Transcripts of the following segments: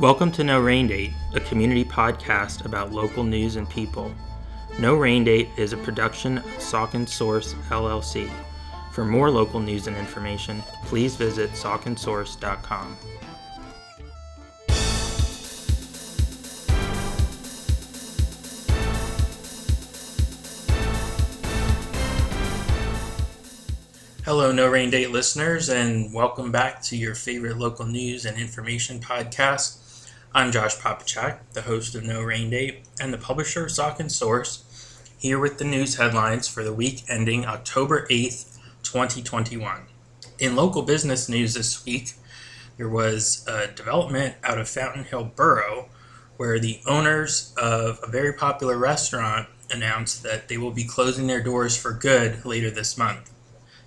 Welcome to No Rain Date, a community podcast about local news and people. No Rain Date is a production of Saucon Source LLC. For more local news and information, please visit sauconsource.com. Hello, No Rain Date listeners, and welcome back to your favorite local news and information podcast. I'm Josh Popichak, the host of No Rain Date and the publisher of Saucon Source, here with the news headlines for the week ending October 8th, 2021. In local business news this week, there was a development out of Fountain Hill Borough where the owners of a very popular restaurant announced that they will be closing their doors for good later this month.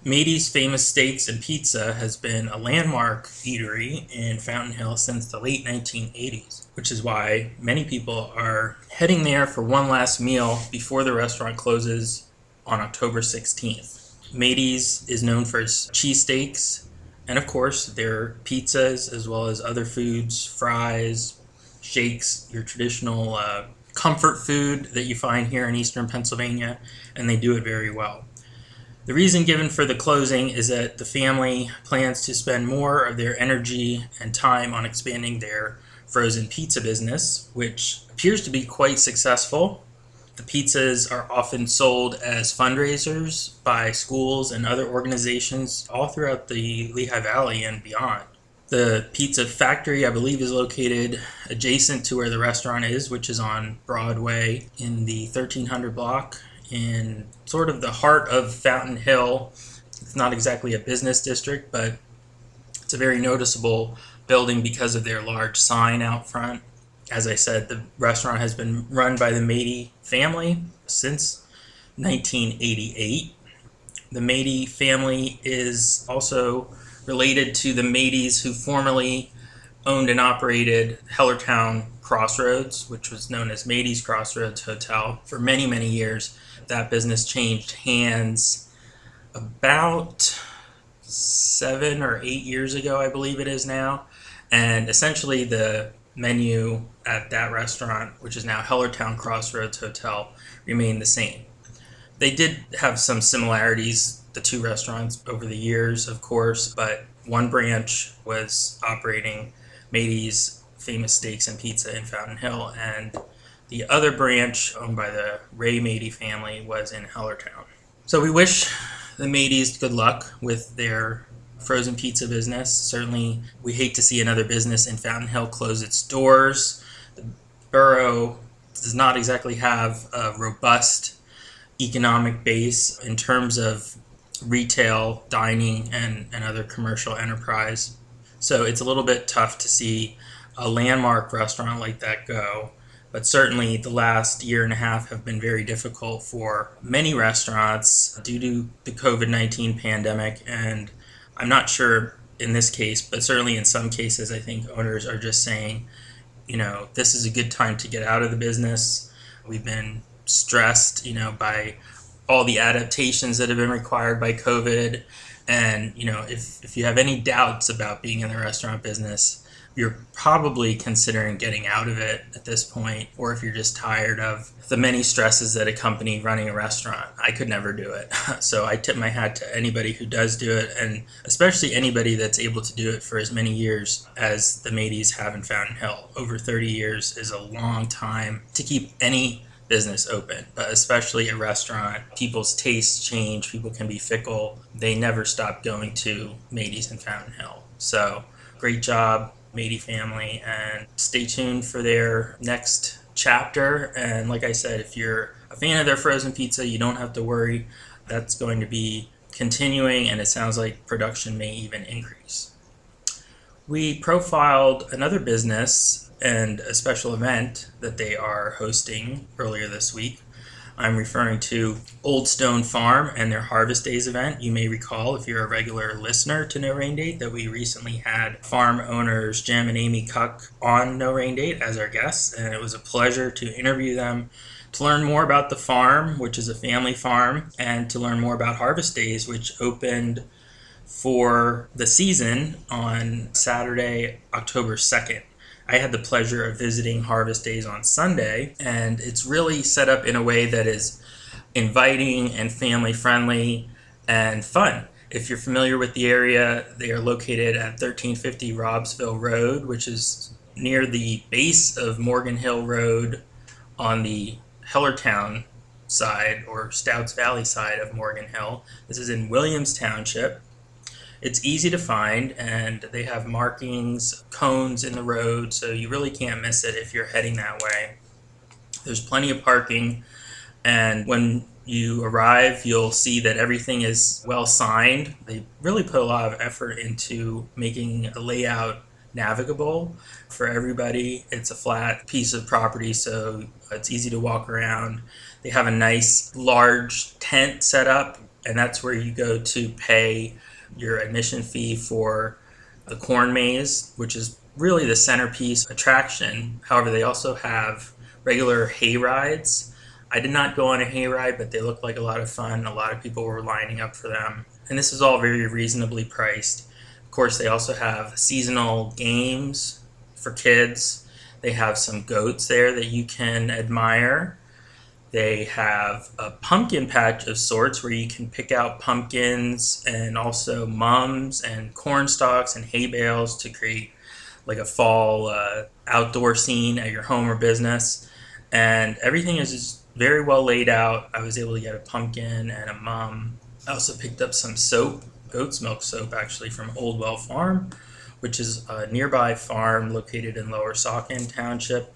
Matey's Famous Steaks and Pizza has been a landmark eatery in Fountain Hill since the late 1980s, which is why many people are heading there for one last meal before the restaurant closes on October 16th. Matey's is known for its cheesesteaks and, of course, their pizzas as well as other foods, fries, shakes, your traditional uh, comfort food that you find here in eastern Pennsylvania, and they do it very well. The reason given for the closing is that the family plans to spend more of their energy and time on expanding their frozen pizza business, which appears to be quite successful. The pizzas are often sold as fundraisers by schools and other organizations all throughout the Lehigh Valley and beyond. The pizza factory, I believe, is located adjacent to where the restaurant is, which is on Broadway in the 1300 block in sort of the heart of Fountain Hill. It's not exactly a business district, but it's a very noticeable building because of their large sign out front. As I said, the restaurant has been run by the Matey family since 1988. The Matey family is also related to the Mateys who formerly owned and operated Hellertown Crossroads, which was known as Matey's Crossroads Hotel for many, many years that business changed hands about seven or eight years ago, I believe it is now. And essentially, the menu at that restaurant, which is now Hellertown Crossroads Hotel, remained the same. They did have some similarities, the two restaurants, over the years, of course, but one branch was operating Matey's famous steaks and pizza in Fountain Hill, and the other branch, owned by the Ray Mady family, was in Hellertown. So we wish the Mateys good luck with their frozen pizza business. Certainly, we hate to see another business in Fountain Hill close its doors. The borough does not exactly have a robust economic base in terms of retail, dining, and, and other commercial enterprise. So it's a little bit tough to see a landmark restaurant like that go but certainly the last year and a half have been very difficult for many restaurants due to the COVID 19 pandemic. And I'm not sure in this case, but certainly in some cases, I think owners are just saying, you know, this is a good time to get out of the business. We've been stressed, you know, by all the adaptations that have been required by COVID. And, you know, if, if you have any doubts about being in the restaurant business, you're probably considering getting out of it at this point, or if you're just tired of the many stresses that accompany running a restaurant. I could never do it. So I tip my hat to anybody who does do it, and especially anybody that's able to do it for as many years as the Mateys have in Fountain Hill. Over 30 years is a long time to keep any business open, but especially a restaurant. People's tastes change, people can be fickle. They never stop going to Mateys and Fountain Hill. So great job Matey family and stay tuned for their next chapter. And like I said, if you're a fan of their frozen pizza, you don't have to worry. That's going to be continuing, and it sounds like production may even increase. We profiled another business and a special event that they are hosting earlier this week I'm referring to Old Stone Farm and their Harvest Days event. You may recall, if you're a regular listener to No Rain Date, that we recently had farm owners Jim and Amy Cuck on No Rain Date as our guests, and it was a pleasure to interview them to learn more about the farm, which is a family farm, and to learn more about Harvest Days, which opened for the season on Saturday, October 2nd. I had the pleasure of visiting Harvest Days on Sunday, and it's really set up in a way that is inviting and family friendly and fun. If you're familiar with the area, they are located at 1350 Raubsville Road, which is near the base of Morgan Hill Road on the Hellertown side or Stouts Valley side of Morgan Hill. This is in Williams Township. It's easy to find and they have markings, cones in the road, so you really can't miss it if you're heading that way. There's plenty of parking, and when you arrive, you'll see that everything is well signed. They really put a lot of effort into making the layout navigable for everybody. It's a flat piece of property, so it's easy to walk around. They have a nice large tent set up, and that's where you go to pay your admission fee for the corn maze, which is really the centerpiece attraction. However, they also have regular hay rides. I did not go on a hay ride, but they looked like a lot of fun. A lot of people were lining up for them. And this is all very reasonably priced. Of course, they also have seasonal games for kids. They have some goats there that you can admire. They have a pumpkin patch of sorts where you can pick out pumpkins and also mums and corn stalks and hay bales to create like a fall uh, outdoor scene at your home or business. And everything is just very well laid out. I was able to get a pumpkin and a mum. I also picked up some soap, goat's milk soap, actually from Oldwell Farm, which is a nearby farm located in Lower Saucon Township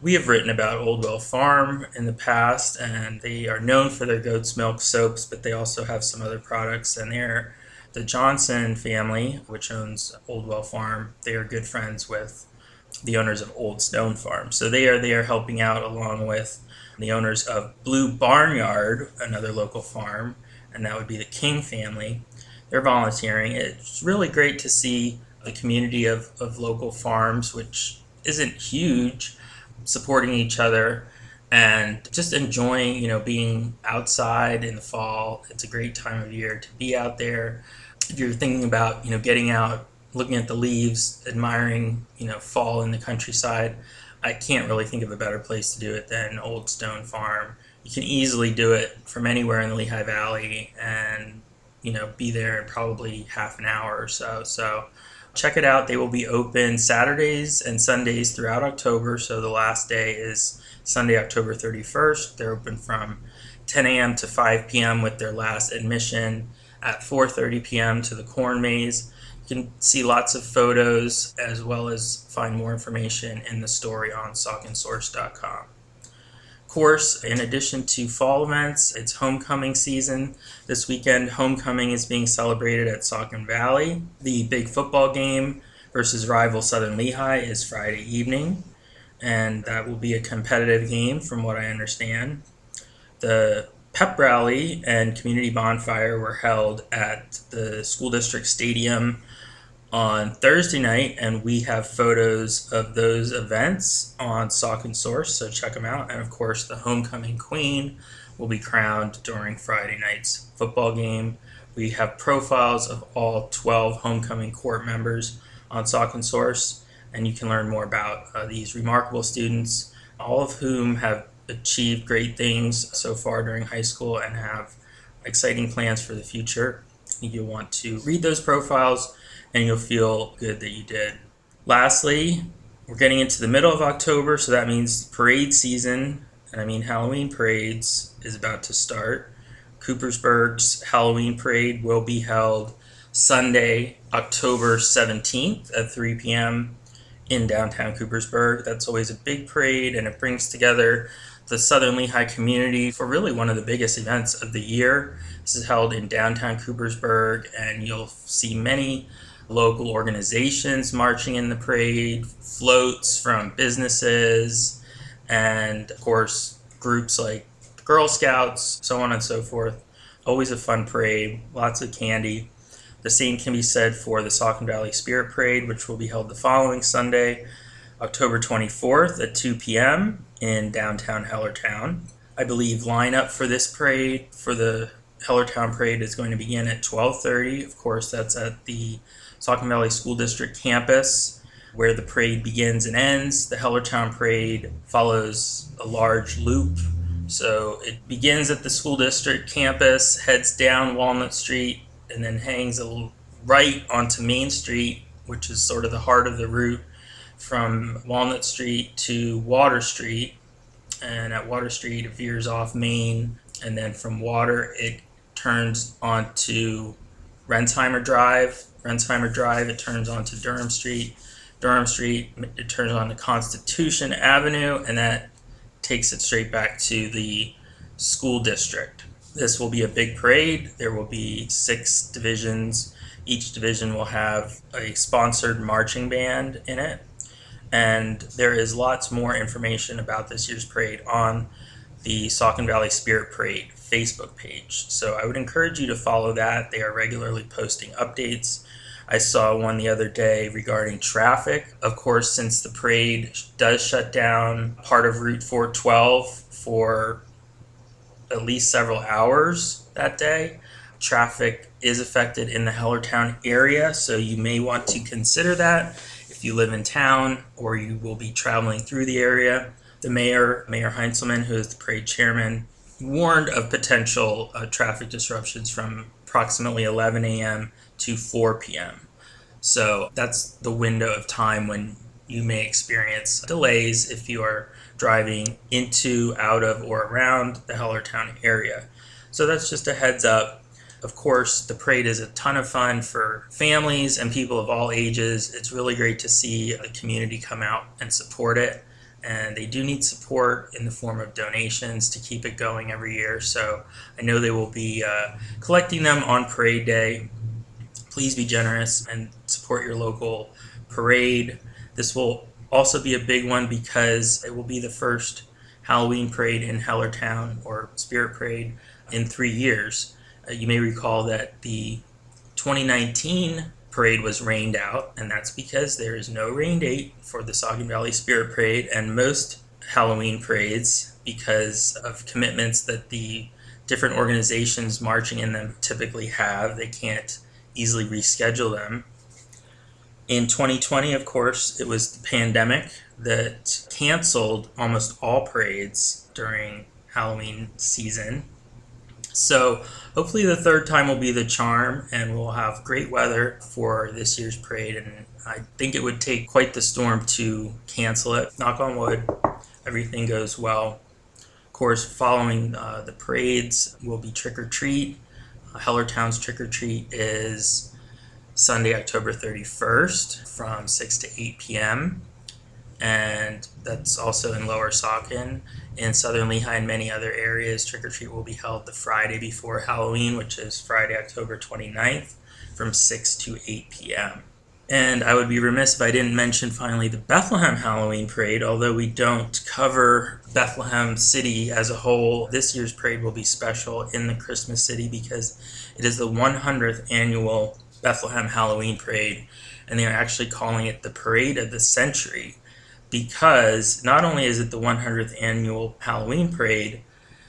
we have written about Oldwell Farm in the past, and they are known for their goat's milk soaps, but they also have some other products. And they're the Johnson family, which owns Oldwell Farm. They are good friends with the owners of Old Stone Farm, so they are they are helping out along with the owners of Blue Barnyard, another local farm, and that would be the King family. They're volunteering. It's really great to see a community of, of local farms, which isn't huge supporting each other and just enjoying, you know, being outside in the fall. It's a great time of year to be out there. If you're thinking about, you know, getting out, looking at the leaves, admiring, you know, fall in the countryside, I can't really think of a better place to do it than Old Stone Farm. You can easily do it from anywhere in the Lehigh Valley and, you know, be there in probably half an hour or so. So check it out. They will be open Saturdays and Sundays throughout October. So the last day is Sunday, October 31st. They're open from 10 a.m. to 5 p.m. with their last admission at 4:30 p.m. to the corn maze. You can see lots of photos as well as find more information in the story on sauconsource.com course, in addition to fall events, it's homecoming season. This weekend, homecoming is being celebrated at Saucon Valley. The big football game versus rival Southern Lehigh is Friday evening, and that will be a competitive game from what I understand. The pep rally and community bonfire were held at the school district stadium on Thursday night, and we have photos of those events on Saucon Source, so check them out. And of course, the homecoming queen will be crowned during Friday night's football game. We have profiles of all 12 homecoming court members on Saucon Source, and you can learn more about uh, these remarkable students, all of whom have achieved great things so far during high school and have exciting plans for the future. You'll want to read those profiles and you'll feel good that you did. Lastly, we're getting into the middle of October, so that means parade season, and I mean Halloween parades, is about to start. Coopersburg's Halloween parade will be held Sunday, October 17th at 3 p.m. in downtown Coopersburg. That's always a big parade, and it brings together the Southern Lehigh community for really one of the biggest events of the year. This is held in downtown Coopersburg, and you'll see many local organizations marching in the parade, floats from businesses, and of course, groups like Girl Scouts, so on and so forth. Always a fun parade, lots of candy. The same can be said for the Saucon Valley Spirit Parade, which will be held the following Sunday, October 24th at 2 p.m. in downtown Hellertown. I believe lineup for this parade for the Hellertown Parade is going to begin at 12:30. Of course, that's at the Saucon Valley School District campus. where the parade begins and ends. The Hellertown Parade follows a large loop. So it begins at the school district campus, heads down Walnut Street, and then hangs a right onto Main Street, which is sort of the heart of the route from Walnut Street to Water Street. And at Water Street, it veers off Main, and then from Water, it turns onto Rensheimer Drive. Rensheimer Drive, it turns onto Durham Street. Durham Street, it turns onto Constitution Avenue, and that takes it straight back to the school district. This will be a big parade. There will be six divisions. Each division will have a sponsored marching band in it. And there is lots more information about this year's parade on the Saucon Valley Spirit Parade Facebook page. So I would encourage you to follow that. They are regularly posting updates. I saw one the other day regarding traffic. Of course, since the parade does shut down part of Route 412 for at least several hours that day, traffic is affected in the Hellertown area. So you may want to consider that if you live in town or you will be traveling through the area. The mayor, Mayor Heinzelman, who is the parade chairman, warned of potential uh, traffic disruptions from approximately 11 a.m. to 4 p.m. So that's the window of time when you may experience delays if you are driving into, out of, or around the Hellertown area. So that's just a heads up. Of course, the parade is a ton of fun for families and people of all ages. It's really great to see the community come out and support it and they do need support in the form of donations to keep it going every year. So I know they will be uh, collecting them on parade day. Please be generous and support your local parade. This will also be a big one because it will be the first Halloween parade in Hellertown or Spirit Parade in three years. Uh, you may recall that the 2019 parade was rained out, and that's because there is no rain date for the Saucon Valley Spirit Parade and most Halloween parades because of commitments that the different organizations marching in them typically have. They can't easily reschedule them. In 2020, of course, it was the pandemic that canceled almost all parades during Halloween season. So hopefully the third time will be the charm and we'll have great weather for this year's parade. And I think it would take quite the storm to cancel it. Knock on wood, everything goes well. Of course, following uh, the parades will be trick or treat. Uh, Hellertown's trick or treat is Sunday, October 31st from 6 to 8 p.m and that's also in Lower Saucon. In Southern Lehigh and many other areas, trick or treat will be held the Friday before Halloween, which is Friday, October 29th, from 6 to 8 p.m. And I would be remiss if I didn't mention finally the Bethlehem Halloween Parade. Although we don't cover Bethlehem City as a whole, this year's parade will be special in the Christmas City because it is the 100th annual Bethlehem Halloween Parade, and they are actually calling it the Parade of the Century because not only is it the 100th annual Halloween parade,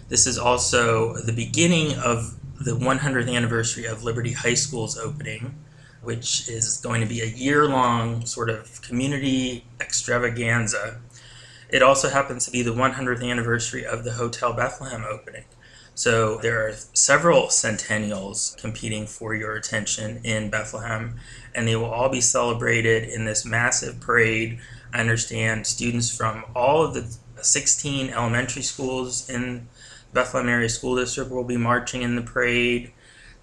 this is also the beginning of the 100th anniversary of Liberty High School's opening, which is going to be a year long sort of community extravaganza. It also happens to be the 100th anniversary of the Hotel Bethlehem opening. So there are several centennials competing for your attention in Bethlehem, and they will all be celebrated in this massive parade I understand students from all of the 16 elementary schools in Bethlehem area school district will be marching in the parade.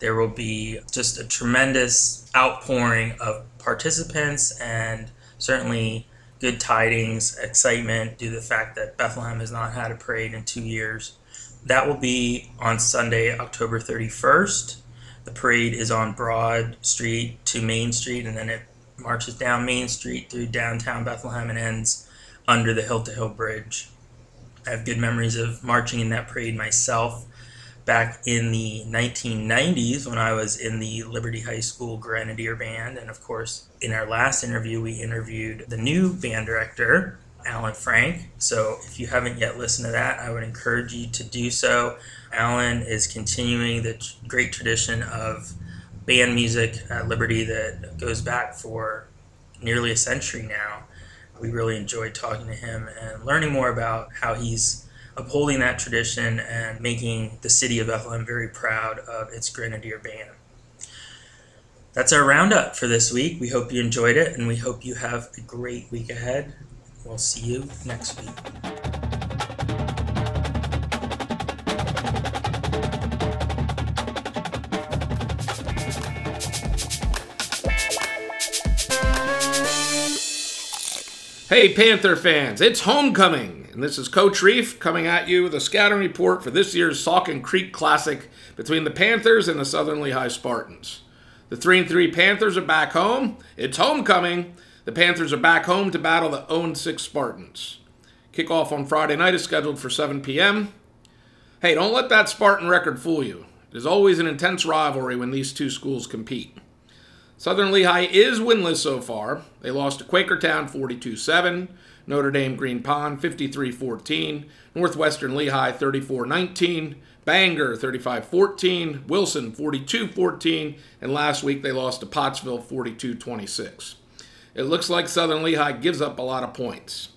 There will be just a tremendous outpouring of participants and certainly good tidings, excitement due to the fact that Bethlehem has not had a parade in two years. That will be on Sunday, October 31st. The parade is on Broad Street to Main Street, and then it marches down Main Street through downtown Bethlehem and ends under the Hill to Hill Bridge. I have good memories of marching in that parade myself back in the 1990s when I was in the Liberty High School Grenadier Band. And of course, in our last interview, we interviewed the new band director, Alan Frank. So if you haven't yet listened to that, I would encourage you to do so. Alan is continuing the great tradition of band music at Liberty that goes back for nearly a century now. We really enjoyed talking to him and learning more about how he's upholding that tradition and making the city of Bethlehem very proud of its Grenadier Band. That's our roundup for this week. We hope you enjoyed it and we hope you have a great week ahead. We'll see you next week. Hey, Panther fans, it's homecoming, and this is Coach Reef coming at you with a scouting report for this year's Saucon Creek Classic between the Panthers and the Southern Lehigh Spartans. The 3 and 3 Panthers are back home. It's homecoming. The Panthers are back home to battle the 0 6 Spartans. Kickoff on Friday night is scheduled for 7 p.m. Hey, don't let that Spartan record fool you. It is always an intense rivalry when these two schools compete. Southern Lehigh is winless so far. They lost to Quakertown 42 7, Notre Dame Green Pond 53 14, Northwestern Lehigh 34 19, Bangor 35 14, Wilson 42 14, and last week they lost to Pottsville 42 26. It looks like Southern Lehigh gives up a lot of points.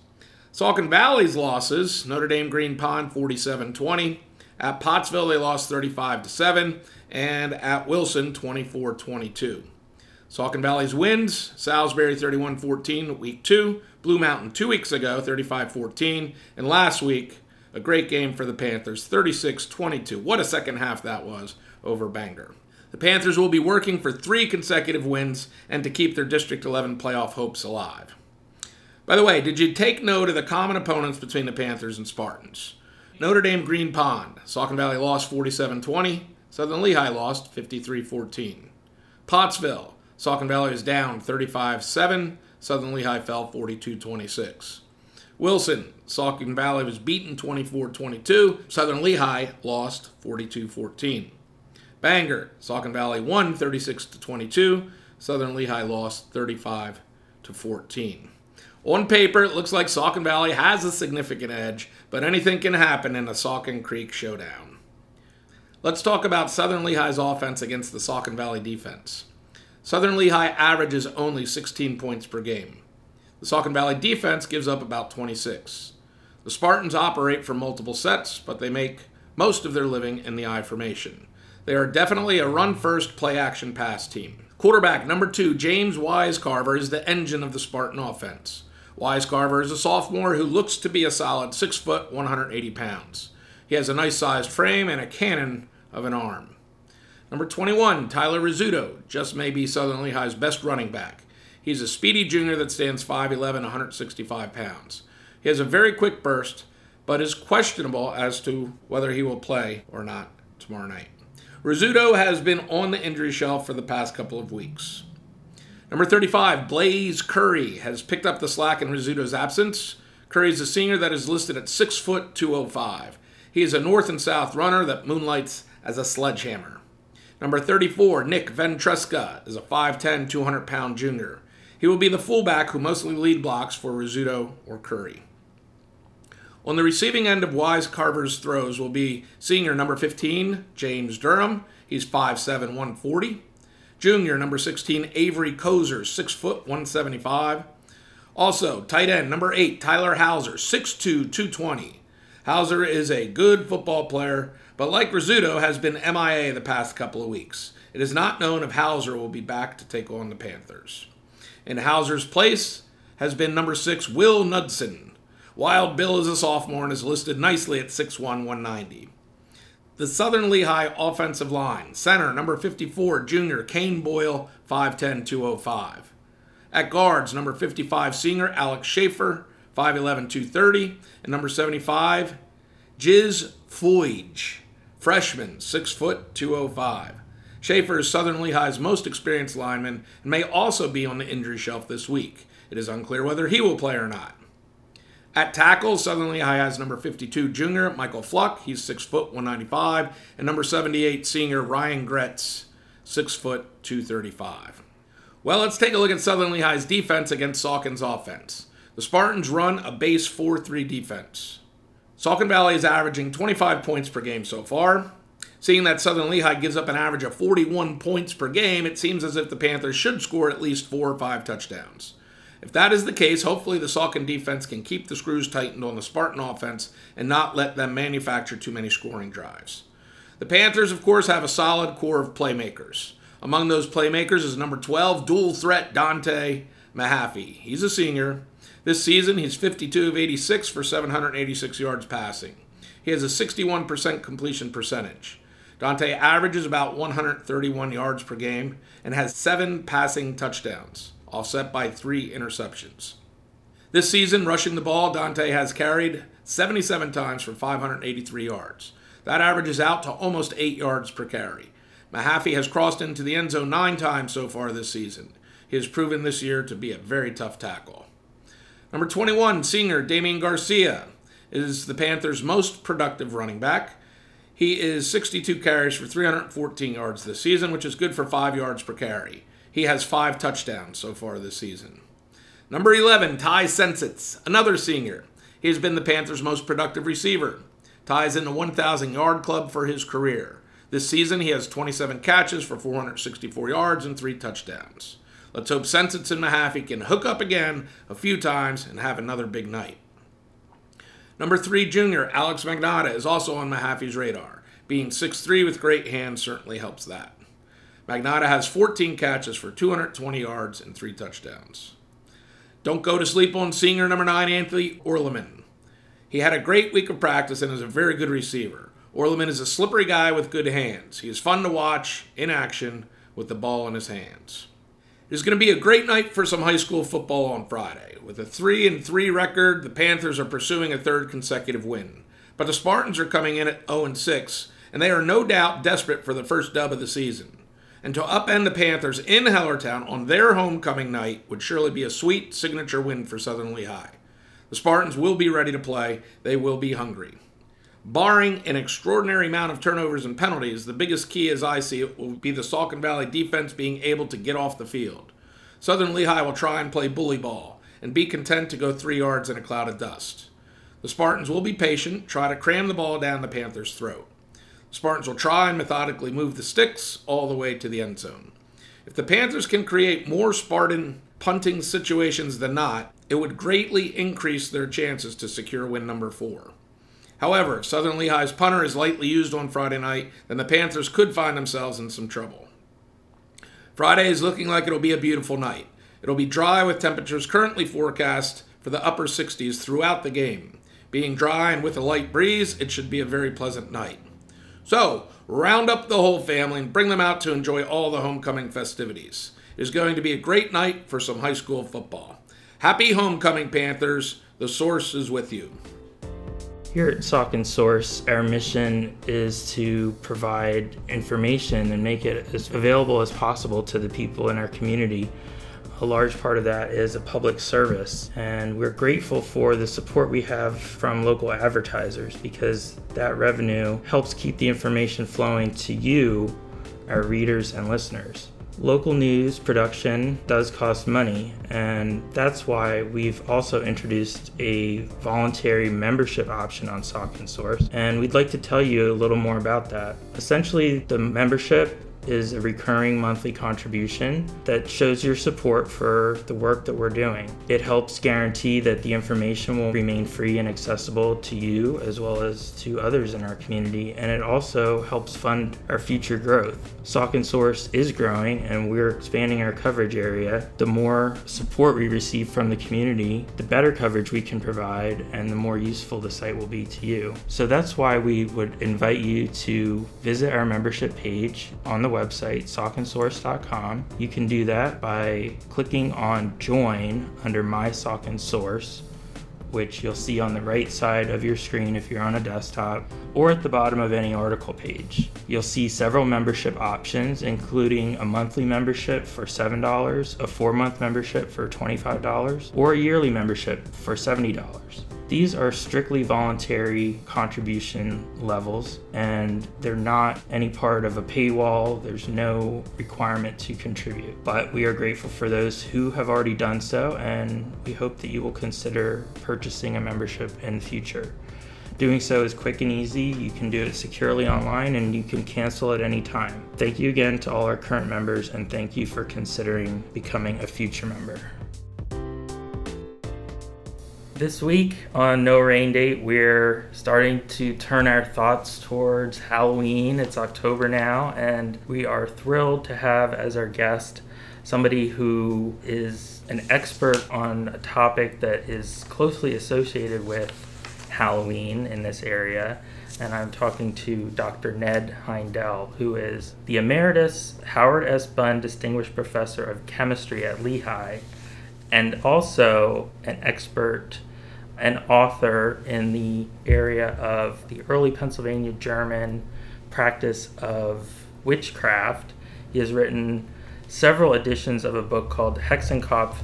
Saucon Valley's losses Notre Dame Green Pond 47 20. At Pottsville, they lost 35 7, and at Wilson 24 22. Saucon Valley's wins Salisbury 31 14 week two, Blue Mountain two weeks ago 35 14, and last week a great game for the Panthers 36 22. What a second half that was over Bangor. The Panthers will be working for three consecutive wins and to keep their District 11 playoff hopes alive. By the way, did you take note of the common opponents between the Panthers and Spartans? Notre Dame Green Pond. Saucon Valley lost 47 20. Southern Lehigh lost 53 14. Pottsville. Saucon Valley is down 35 7. Southern Lehigh fell 42 26. Wilson, Saucon Valley was beaten 24 22. Southern Lehigh lost 42 14. Bangor, Saucon Valley won 36 22. Southern Lehigh lost 35 14. On paper, it looks like Saucon Valley has a significant edge, but anything can happen in a Saucon Creek showdown. Let's talk about Southern Lehigh's offense against the Saucon Valley defense. Southern Lehigh averages only 16 points per game. The Saucon Valley defense gives up about 26. The Spartans operate from multiple sets, but they make most of their living in the I formation. They are definitely a run first, play action pass team. Quarterback number two, James Wise Carver, is the engine of the Spartan offense. Wise Carver is a sophomore who looks to be a solid 6 foot, 180 pounds. He has a nice sized frame and a cannon of an arm. Number 21, Tyler Rizzuto, just may be Southern Lehigh's best running back. He's a speedy junior that stands 5'11, 165 pounds. He has a very quick burst, but is questionable as to whether he will play or not tomorrow night. Rizzuto has been on the injury shelf for the past couple of weeks. Number 35, Blaze Curry, has picked up the slack in Rizzuto's absence. Curry is a senior that is listed at 6 foot 205. He is a north and south runner that moonlights as a sledgehammer. Number 34, Nick Ventresca, is a 5'10, 200 pound junior. He will be the fullback who mostly lead blocks for Rizzuto or Curry. On the receiving end of Wise Carver's throws will be senior number 15, James Durham. He's 5'7, 140. Junior number 16, Avery Kozer, 6 foot 175. Also, tight end number 8, Tyler Hauser, 6'2, 220. Hauser is a good football player but like Rizzuto, has been MIA the past couple of weeks. It is not known if Hauser will be back to take on the Panthers. In Hauser's place has been number six, Will Knudsen. Wild Bill is a sophomore and is listed nicely at 6'1, 190. The Southern Lehigh offensive line, center number 54, junior Kane Boyle, 5'10, 205. At guards, number 55, senior Alex Schaefer, 5'11, 230. And number 75, Jiz Foyge freshman, 6 foot 205. Schaefer is Southern Lehigh's most experienced lineman and may also be on the injury shelf this week. It is unclear whether he will play or not. At tackle, Southern Lehigh has number 52 junior Michael Fluck, he's 6 foot 195, and number 78 senior Ryan Gretz, 6 foot 235. Well, let's take a look at Southern Lehigh's defense against Saucon's offense. The Spartans run a base 4 3 defense. Saucon Valley is averaging 25 points per game so far. Seeing that Southern Lehigh gives up an average of 41 points per game, it seems as if the Panthers should score at least four or five touchdowns. If that is the case, hopefully the Saucon defense can keep the screws tightened on the Spartan offense and not let them manufacture too many scoring drives. The Panthers, of course, have a solid core of playmakers. Among those playmakers is number 12, dual threat Dante Mahaffey. He's a senior. This season, he's 52 of 86 for 786 yards passing. He has a 61% completion percentage. Dante averages about 131 yards per game and has seven passing touchdowns, offset by three interceptions. This season, rushing the ball, Dante has carried 77 times for 583 yards. That averages out to almost 8 yards per carry. Mahaffey has crossed into the end zone nine times so far this season. He has proven this year to be a very tough tackle. Number 21, senior Damian Garcia is the Panthers' most productive running back. He is 62 carries for 314 yards this season, which is good for 5 yards per carry. He has 5 touchdowns so far this season. Number 11, Ty Sensitz, another senior. He has been the Panthers' most productive receiver. Ty is in the 1,000 yard club for his career. This season, he has 27 catches for 464 yards and 3 touchdowns. Let's hope Sensitz and Mahaffey can hook up again a few times and have another big night. Number three, junior Alex Magnotta is also on Mahaffey's radar. Being 6'3 with great hands certainly helps that. Magnotta has 14 catches for 220 yards and three touchdowns. Don't go to sleep on senior number nine, Anthony Orleman. He had a great week of practice and is a very good receiver. Orleman is a slippery guy with good hands. He is fun to watch in action with the ball in his hands. It is going to be a great night for some high school football on Friday. With a 3 and 3 record, the Panthers are pursuing a third consecutive win. But the Spartans are coming in at 0 and 6, and they are no doubt desperate for the first dub of the season. And to upend the Panthers in Hellertown on their homecoming night would surely be a sweet signature win for Southern Lehigh. The Spartans will be ready to play, they will be hungry. Barring an extraordinary amount of turnovers and penalties, the biggest key as I see it will be the Saucon Valley defense being able to get off the field. Southern Lehigh will try and play bully ball and be content to go three yards in a cloud of dust. The Spartans will be patient, try to cram the ball down the Panthers' throat. The Spartans will try and methodically move the sticks all the way to the end zone. If the Panthers can create more Spartan punting situations than not, it would greatly increase their chances to secure win number four. However, if Southern Lehigh's punter is lightly used on Friday night, then the Panthers could find themselves in some trouble. Friday is looking like it'll be a beautiful night. It'll be dry with temperatures currently forecast for the upper 60s throughout the game. Being dry and with a light breeze, it should be a very pleasant night. So, round up the whole family and bring them out to enjoy all the homecoming festivities. It is going to be a great night for some high school football. Happy homecoming, Panthers! The source is with you. Here at Saucon Source, our mission is to provide information and make it as available as possible to the people in our community. A large part of that is a public service, and we're grateful for the support we have from local advertisers because that revenue helps keep the information flowing to you, our readers and listeners. Local news production does cost money, and that's why we've also introduced a voluntary membership option on Saucon Source. And we'd like to tell you a little more about that. Essentially, the membership is a recurring monthly contribution that shows your support for the work that we're doing. It helps guarantee that the information will remain free and accessible to you as well as to others in our community, and it also helps fund our future growth. Saucon Source is growing and we're expanding our coverage area. The more support we receive from the community, the better coverage we can provide and the more useful the site will be to you. So that's why we would invite you to visit our membership page on the website, sauconsource.com. You can do that by clicking on Join under My Saucon Source, which you'll see on the right side of your screen if you're on a desktop, or at the bottom of any article page. You'll see several membership options, including a monthly membership for $7, a four month membership for $25, or a yearly membership for $70. These are strictly voluntary contribution levels, and they're not any part of a paywall. There's no requirement to contribute. But we are grateful for those who have already done so, and we hope that you will consider purchasing a membership in the future. Doing so is quick and easy. You can do it securely online and you can cancel at any time. Thank you again to all our current members, and thank you for considering becoming a future member. This week on No Rain Date, we're starting to turn our thoughts towards Halloween. It's October now, and we are thrilled to have as our guest somebody who is an expert on a topic that is closely associated with Halloween in this area. And I'm talking to Dr. Ned Heindel, who is the Emeritus Howard S. Bunn Distinguished Professor of Chemistry at Lehigh and also an expert an author in the area of the early Pennsylvania German practice of witchcraft. He has written several editions of a book called Hexenkopf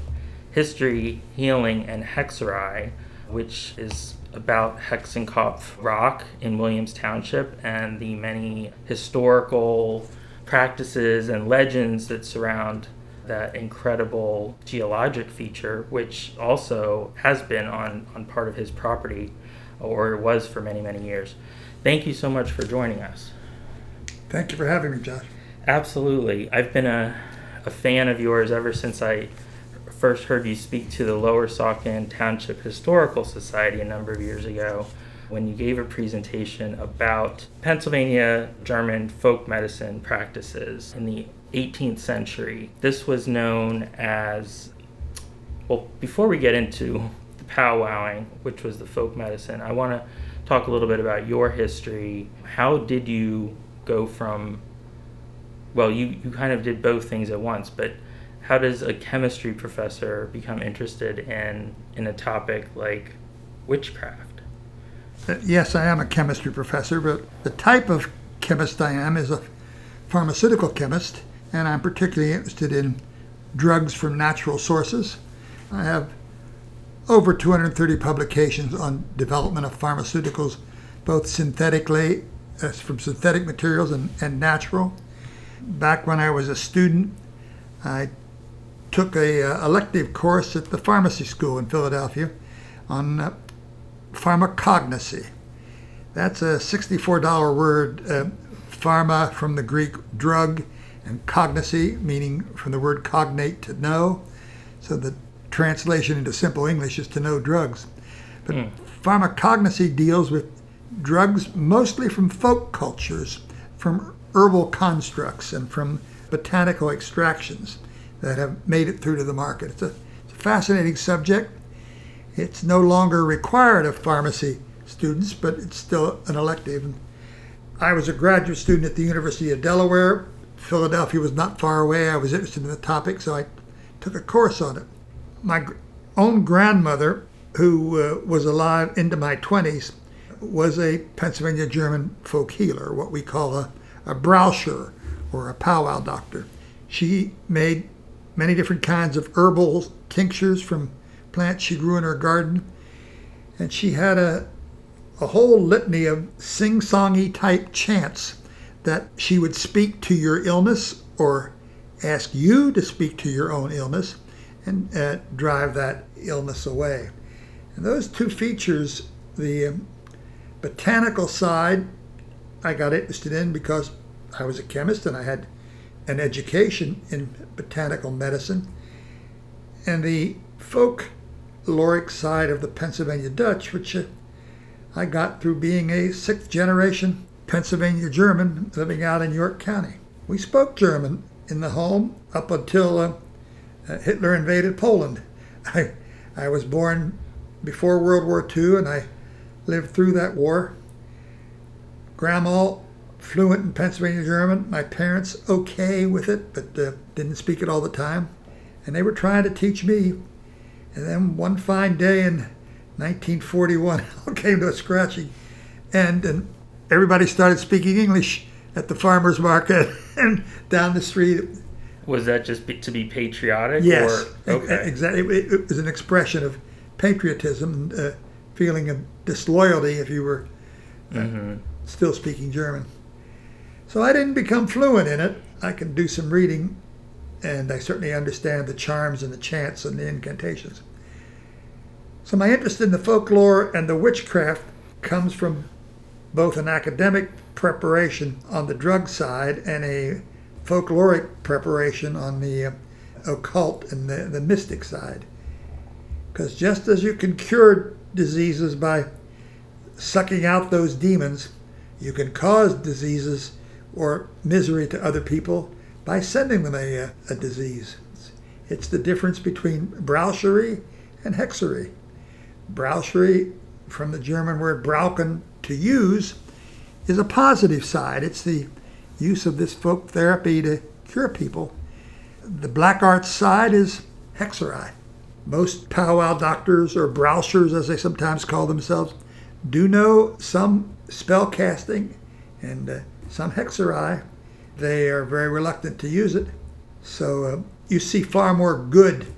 History, Healing, and Hexerei, which is about Hexenkopf Rock in Williams Township and the many historical practices and legends that surround that incredible geologic feature, which also has been on, on part of his property or was for many, many years. Thank you so much for joining us. Thank you for having me, Josh. Absolutely. I've been a, a fan of yours ever since I first heard you speak to the Lower Saucon Township Historical Society a number of years ago when you gave a presentation about Pennsylvania German folk medicine practices in the 18th century. This was known as, well, before we get into the powwowing, which was the folk medicine, I want to talk a little bit about your history. How did you go from, well, you, you kind of did both things at once, but how does a chemistry professor become interested in, in a topic like witchcraft? Uh, yes, I am a chemistry professor, but the type of chemist I am is a pharmaceutical chemist and I'm particularly interested in drugs from natural sources. I have over 230 publications on development of pharmaceuticals, both synthetically, uh, from synthetic materials and, and natural. Back when I was a student, I took a uh, elective course at the pharmacy school in Philadelphia on uh, pharmacognosy. That's a $64 word, uh, pharma from the Greek drug, and cognosy, meaning from the word cognate to know. So the translation into simple English is to know drugs. But mm. pharmacognosy deals with drugs mostly from folk cultures, from herbal constructs, and from botanical extractions that have made it through to the market. It's a, it's a fascinating subject. It's no longer required of pharmacy students, but it's still an elective. I was a graduate student at the University of Delaware Philadelphia was not far away. I was interested in the topic, so I took a course on it. My own grandmother, who uh, was alive into my 20s, was a Pennsylvania German folk healer, what we call a, a Braucher or a powwow doctor. She made many different kinds of herbal tinctures from plants she grew in her garden. And she had a, a whole litany of sing songy type chants that she would speak to your illness or ask you to speak to your own illness and uh, drive that illness away. And those two features, the um, botanical side, I got interested in because I was a chemist and I had an education in botanical medicine. And the folkloric side of the Pennsylvania Dutch, which uh, I got through being a sixth generation Pennsylvania German living out in York County. We spoke German in the home up until uh, uh, Hitler invaded Poland. I, I was born before World War II and I lived through that war. Grandma fluent in Pennsylvania German. My parents okay with it, but uh, didn't speak it all the time. And they were trying to teach me. And then one fine day in 1941, all came to a scratching end, and everybody started speaking English at the farmers market and down the street. Was that just be, to be patriotic? Yes, or, okay. exactly. It, it, was an expression of patriotism, and, uh, feeling of disloyalty if you were uh, mm-hmm. still speaking German. So I didn't become fluent in it. I can do some reading, and I certainly understand the charms and the chants and the incantations. So my interest in the folklore and the witchcraft comes from both an academic preparation on the drug side and a folkloric preparation on the uh, occult and the, the mystic side. Because just as you can cure diseases by sucking out those demons, you can cause diseases or misery to other people by sending them a, a disease. It's the difference between braucherei and hexerei. Braucherei, from the German word brauchen, to use, is a positive side. It's the use of this folk therapy to cure people. The black arts side is hexerei. Most powwow doctors, or brauchers as they sometimes call themselves, do know some spell casting and uh, some hexerei. They are very reluctant to use it. So uh, you see far more good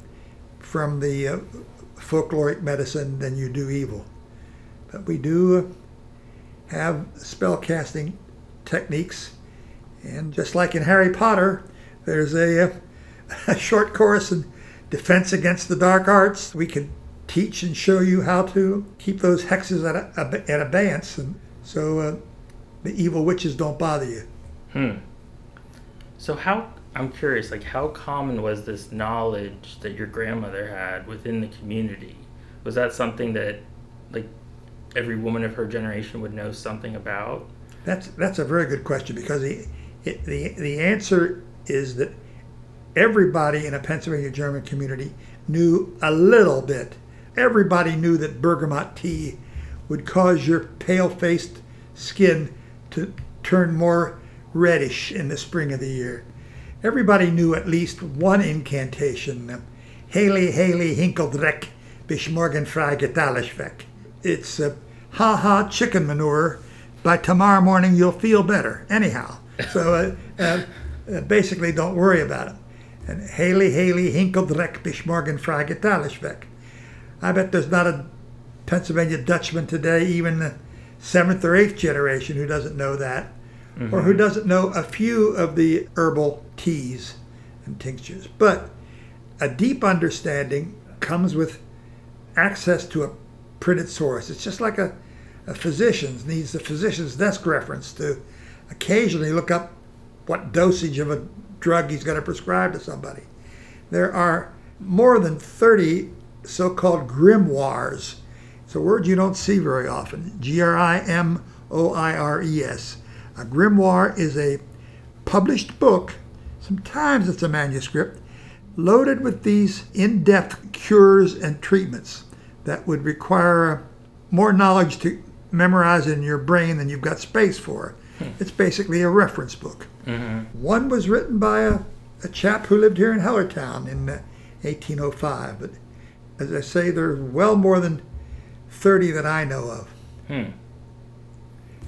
from the uh, folkloric medicine than you do evil. But we do uh, have spell casting techniques. And just like in Harry Potter, there's a, uh, a short course in defense against the dark arts. We can teach and show you how to keep those hexes at, at abeyance. And so uh, the evil witches don't bother you. Hmm. So how I'm curious, like how common was this knowledge that your grandmother had within the community? Was that something that like every woman of her generation would know something about? That's that's a very good question because the it, the the answer is that everybody in a Pennsylvania German community knew a little bit. Everybody knew that bergamot tea would cause your pale-faced skin to turn more reddish in the spring of the year. Everybody knew at least one incantation. Haley, Haley, Hinkeldreck, bis morgen. It's uh, ha ha chicken manure. By tomorrow morning, you'll feel better. Anyhow, so uh, uh, uh, basically, don't worry about it. And Haley, Haley, Hinkeldreck, bis morgen. I bet there's not a Pennsylvania Dutchman today, even the seventh or eighth generation, who doesn't know that mm-hmm. or who doesn't know a few of the herbal teas and tinctures. But a deep understanding comes with access to a printed source. It's just like a, a physician needs the physician's desk reference to occasionally look up what dosage of a drug he's going to prescribe to somebody. There are more than 30 so called grimoires. It's a word you don't see very often G R I M O I R E S. A grimoire is a published book, sometimes it's a manuscript, loaded with these in depth cures and treatments that would require more knowledge to memorize it in your brain than you've got space for. Hmm. It's basically a reference book. Mm-hmm. One was written by a, a chap who lived here in Hellertown in 1805, but as I say, there's well more than 30 that I know of. Hmm.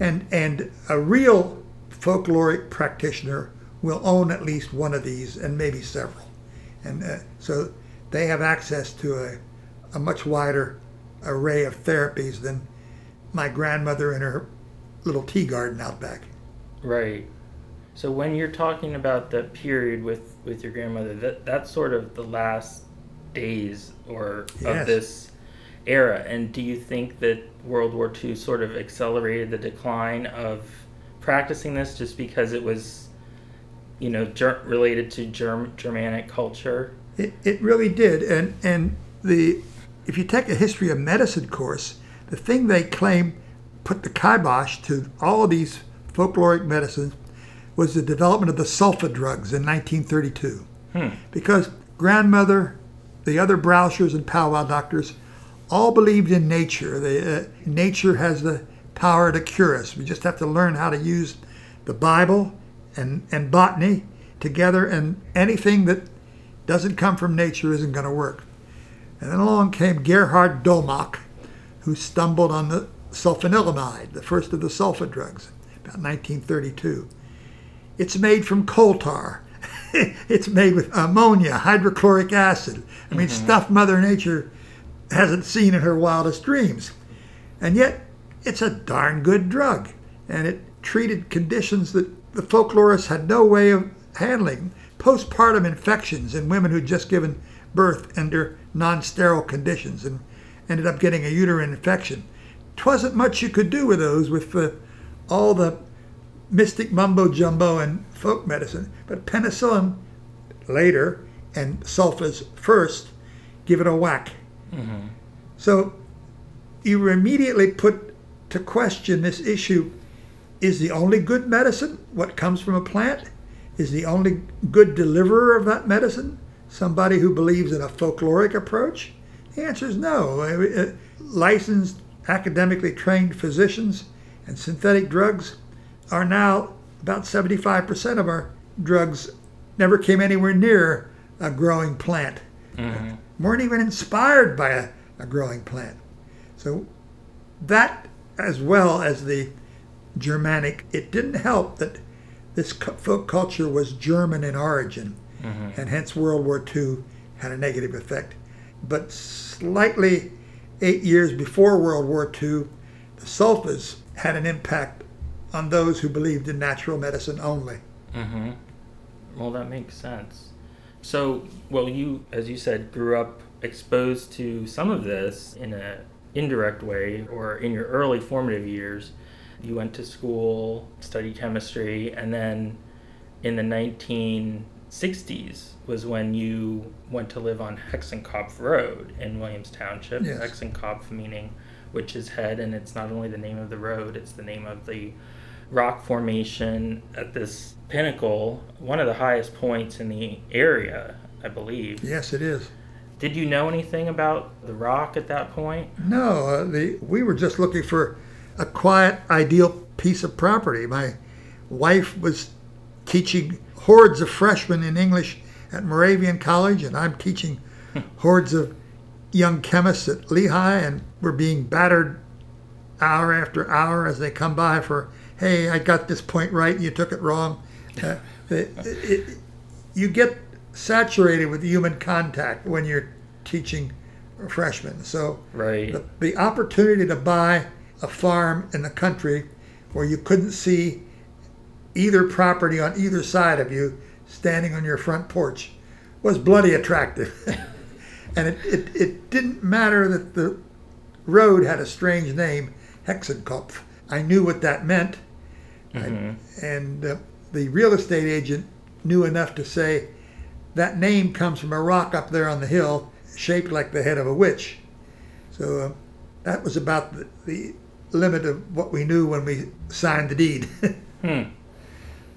And, and a real folkloric practitioner will own at least one of these and maybe several. And uh, so they have access to a, a much wider array of therapies than my grandmother in her little tea garden out back. Right. So when you're talking about the period with, with your grandmother, that that's sort of the last days or yes. of this era. And do you think that World War II sort of accelerated the decline of practicing this just because it was, you know, ger- related to Germ- Germanic culture? It, it really did. And, and the if you take a history of medicine course, the thing they claim put the kibosh to all of these folkloric medicines was the development of the sulfa drugs in 1932. Hmm. Because grandmother, the other Brauchers and powwow doctors all believed in nature. The, uh, nature has the power to cure us. We just have to learn how to use the Bible and, and botany together, and anything that doesn't come from nature isn't going to work. And then along came Gerhard Domagk, who stumbled on the sulfanilamide, the first of the sulfa drugs, about 1932. It's made from coal tar. it's made with ammonia, hydrochloric acid. I mean, mm-hmm. stuff Mother Nature hasn't seen in her wildest dreams. And yet, it's a darn good drug. And it treated conditions that the folklorists had no way of handling postpartum infections in women who'd just given birth under non sterile conditions and ended up getting a uterine infection. Twasn't much you could do with those with uh, all the mystic mumbo jumbo and folk medicine. But penicillin later and sulfas first give it a whack So you were immediately put to question this issue is the only good medicine what comes from a plant? Is the only good deliverer of that medicine somebody who believes in a folkloric approach? The answer is no. Licensed, academically trained physicians and synthetic drugs are now about 75% of our drugs never came anywhere near a growing plant. Mm-hmm. Weren't even inspired by a, a growing plant. So that, as well as the Germanic, it didn't help that this folk culture was German in origin, mm-hmm. and hence World War II had a negative effect. But slightly eight years before World War II, the sulfas had an impact on those who believed in natural medicine only. Mm-hmm. Well, that makes sense. So, well, you, as you said, grew up exposed to some of this in a indirect way, or in your early formative years. You went to school, studied chemistry, and then in the 1960s was when you went to live on Hexenkopf Road in Williams Township. Yes. Hexenkopf meaning witch's head, and it's not only the name of the road, it's the name of the rock formation at this pinnacle, one of the highest points in the area, I believe. Yes, it is. Did you know anything about the rock at that point? No, uh, the we were just looking for a quiet, ideal piece of property. My wife was teaching hordes of freshmen in English at Moravian College, and I'm teaching hordes of young chemists at Lehigh, and we're being battered hour after hour as they come by for, hey, I got this point right, you took it wrong. Uh, it, it, you get saturated with human contact when you're teaching freshmen. So Right. the, the opportunity to buy a farm in the country where you couldn't see either property on either side of you standing on your front porch was bloody attractive. and it, it, it didn't matter that the road had a strange name, Hexenkopf. I knew what that meant. I- and uh, the real estate agent knew enough to say that name comes from a rock up there on the hill shaped like the head of a witch. So uh, that was about the, the limit of what we knew when we signed the deed. Hmm.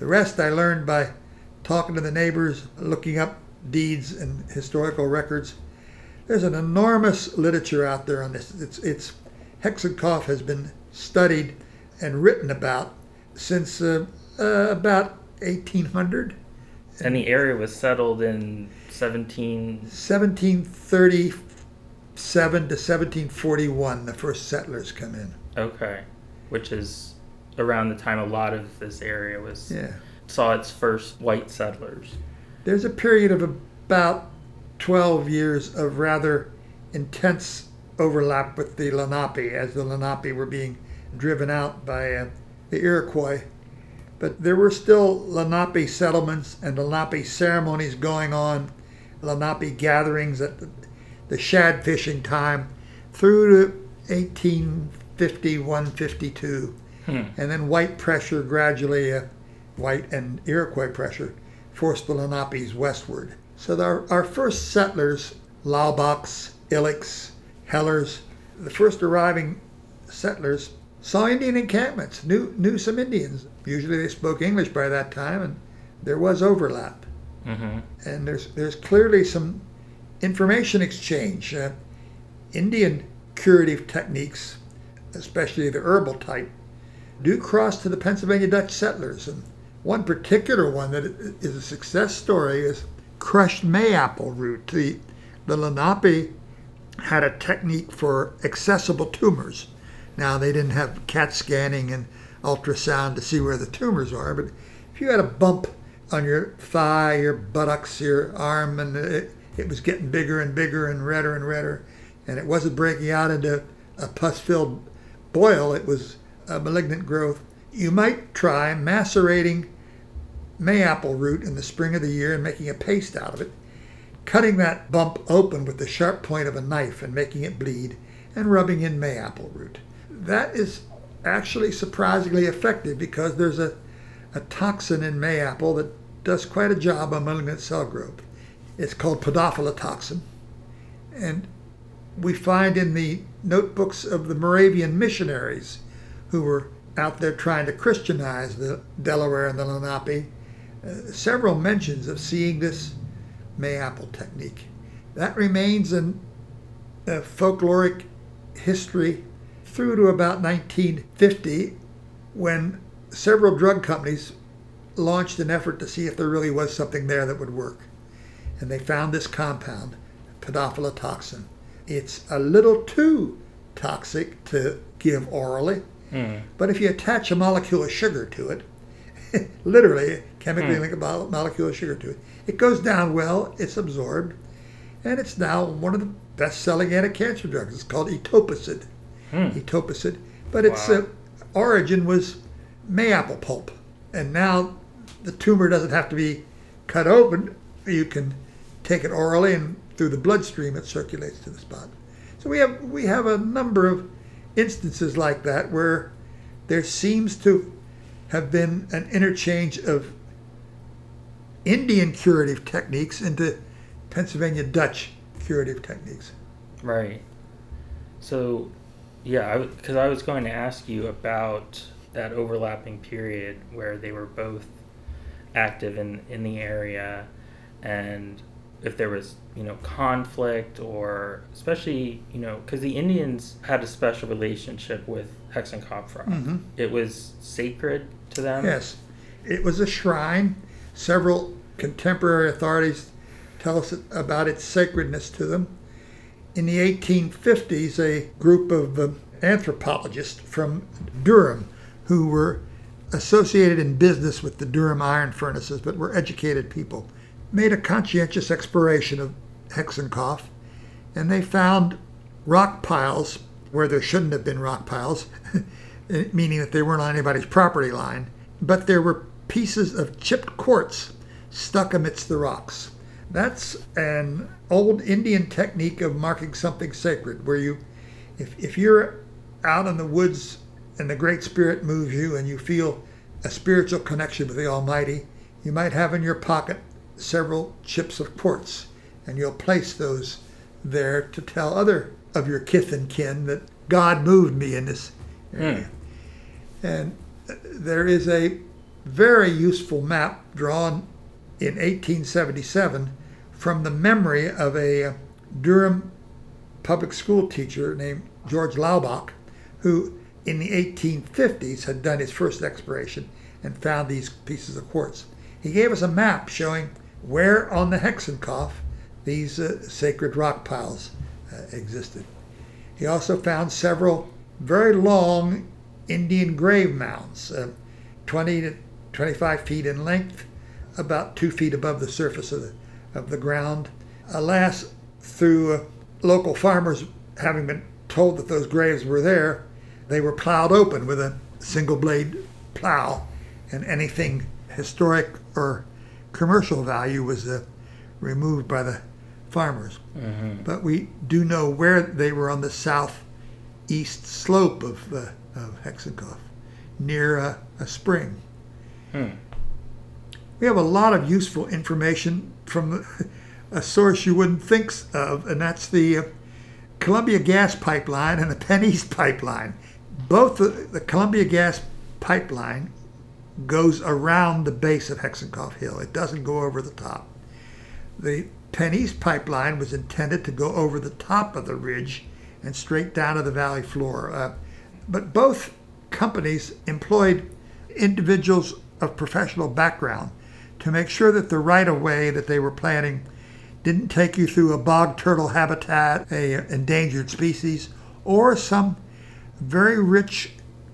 The rest I learned by talking to the neighbors, looking up deeds and historical records. There's an enormous literature out there on this. It's, it's has been studied and written about since uh, uh, about 1800. And the area was settled in 17. 1737 to 1741, the first settlers come in. Okay. Which is around the time a lot of this area was Yeah. saw its first white settlers. There's a period of about 12 years of rather intense overlap with the Lenape as the Lenape were being driven out by uh, the Iroquois. But there were still Lenape settlements and Lenape ceremonies going on, Lenape gatherings at the, the shad fishing time through to 1851 52 Hmm. and then white pressure gradually, uh, white and Iroquois pressure, forced the Lenapes westward. So our, our first settlers, Laubachs, Illiks, Hellers, the first arriving settlers saw Indian encampments, knew, knew some Indians. Usually they spoke English by that time, and there was overlap. Mm-hmm. And there's, there's clearly some information exchange. Uh, Indian curative techniques, especially the herbal type, do cross to the Pennsylvania Dutch settlers. And one particular one that is a success story is crushed mayapple root. The, the Lenape had a technique for accessible tumors. Now, they didn't have CAT scanning and ultrasound to see where the tumors are, but if you had a bump on your thigh, your buttocks, your arm, and it, it was getting bigger and bigger and redder and redder, and it wasn't breaking out into a pus filled boil, it was a malignant growth, you might try macerating mayapple root in the spring of the year and making a paste out of it, cutting that bump open with the sharp point of a knife and making it bleed, and rubbing in mayapple root. That is actually surprisingly effective because there's a, a toxin in mayapple that does quite a job on malignant cell growth. It's called podophyllotoxin. And we find in the notebooks of the Moravian missionaries who were out there trying to Christianize the Delaware and the Lenape, uh, several mentions of seeing this mayapple technique. That remains in uh, folkloric history through to about 1950 when several drug companies launched an effort to see if there really was something there that would work. And they found this compound, toxin. It's a little too toxic to give orally, mm. but if you attach a molecule of sugar to it, literally chemically mm. link a molecule of sugar to it, it goes down well, it's absorbed, and it's now one of the best-selling anti-cancer drugs. It's called etoposide. Mm. Etoposide, but its wow. uh, origin was mayapple pulp, and now the tumor doesn't have to be cut open. You can take it orally, and through the bloodstream, it circulates to the spot. So we have we have a number of instances like that where there seems to have been an interchange of Indian curative techniques into Pennsylvania Dutch curative techniques. Right. So, yeah, because I, I was going to ask you about that overlapping period where they were both active in, in the area and if there was you know conflict or especially you know because the indians had a special relationship with hexenkopf rock mm-hmm. it was sacred to them? Yes. It was a shrine. Several contemporary authorities tell us about its sacredness to them. In the 1850s a group of uh, anthropologists from durham who were associated in business with the Durham iron furnaces, but were educated people, made a conscientious exploration of Hexenkopf, and they found rock piles where there shouldn't have been rock piles, eh, meaning that they weren't on anybody's property line, but there were pieces of chipped quartz stuck amidst the rocks. That's an old Indian technique of marking something sacred, where you, if, if you're out in the woods and the Great Spirit moves you and you feel a spiritual connection with the Almighty, you might have in your pocket several chips of quartz, and you'll place those there to tell other of your kith and kin that God moved me in this area. Mm. And there is a very useful map drawn in 1877 from the memory of a Durham public school teacher named George Laubach, who in the 1850s had done his first exploration and found these pieces of quartz. He gave us a map showing where on the Hexenkopf these uh, sacred rock piles uh, existed. He also found several very long Indian grave mounds, uh, 20 to 25 feet in length, about two feet above the surface of the, of the ground. Alas, through uh, local farmers having been told that those graves were there, they were plowed open with a single blade plow, and anything historic or commercial value was uh, removed by the farmers. Mm-hmm. But we do know where they were on the southeast slope of, uh, of Hexenkopf, near a, a spring. Hmm. We have a lot of useful information from a source you wouldn't think of, and that's the uh, Columbia Gas Pipeline and the PennEast Pipeline both the, the Columbia Gas pipeline goes around the base of Hexenkopf Hill. It doesn't go over the top. The PennEast pipeline was intended to go over the top of the ridge and straight down to the valley floor. Uh, but both companies employed individuals of professional background to make sure that the right of way that they were planning didn't take you through a bog turtle habitat, a endangered species, or some very rich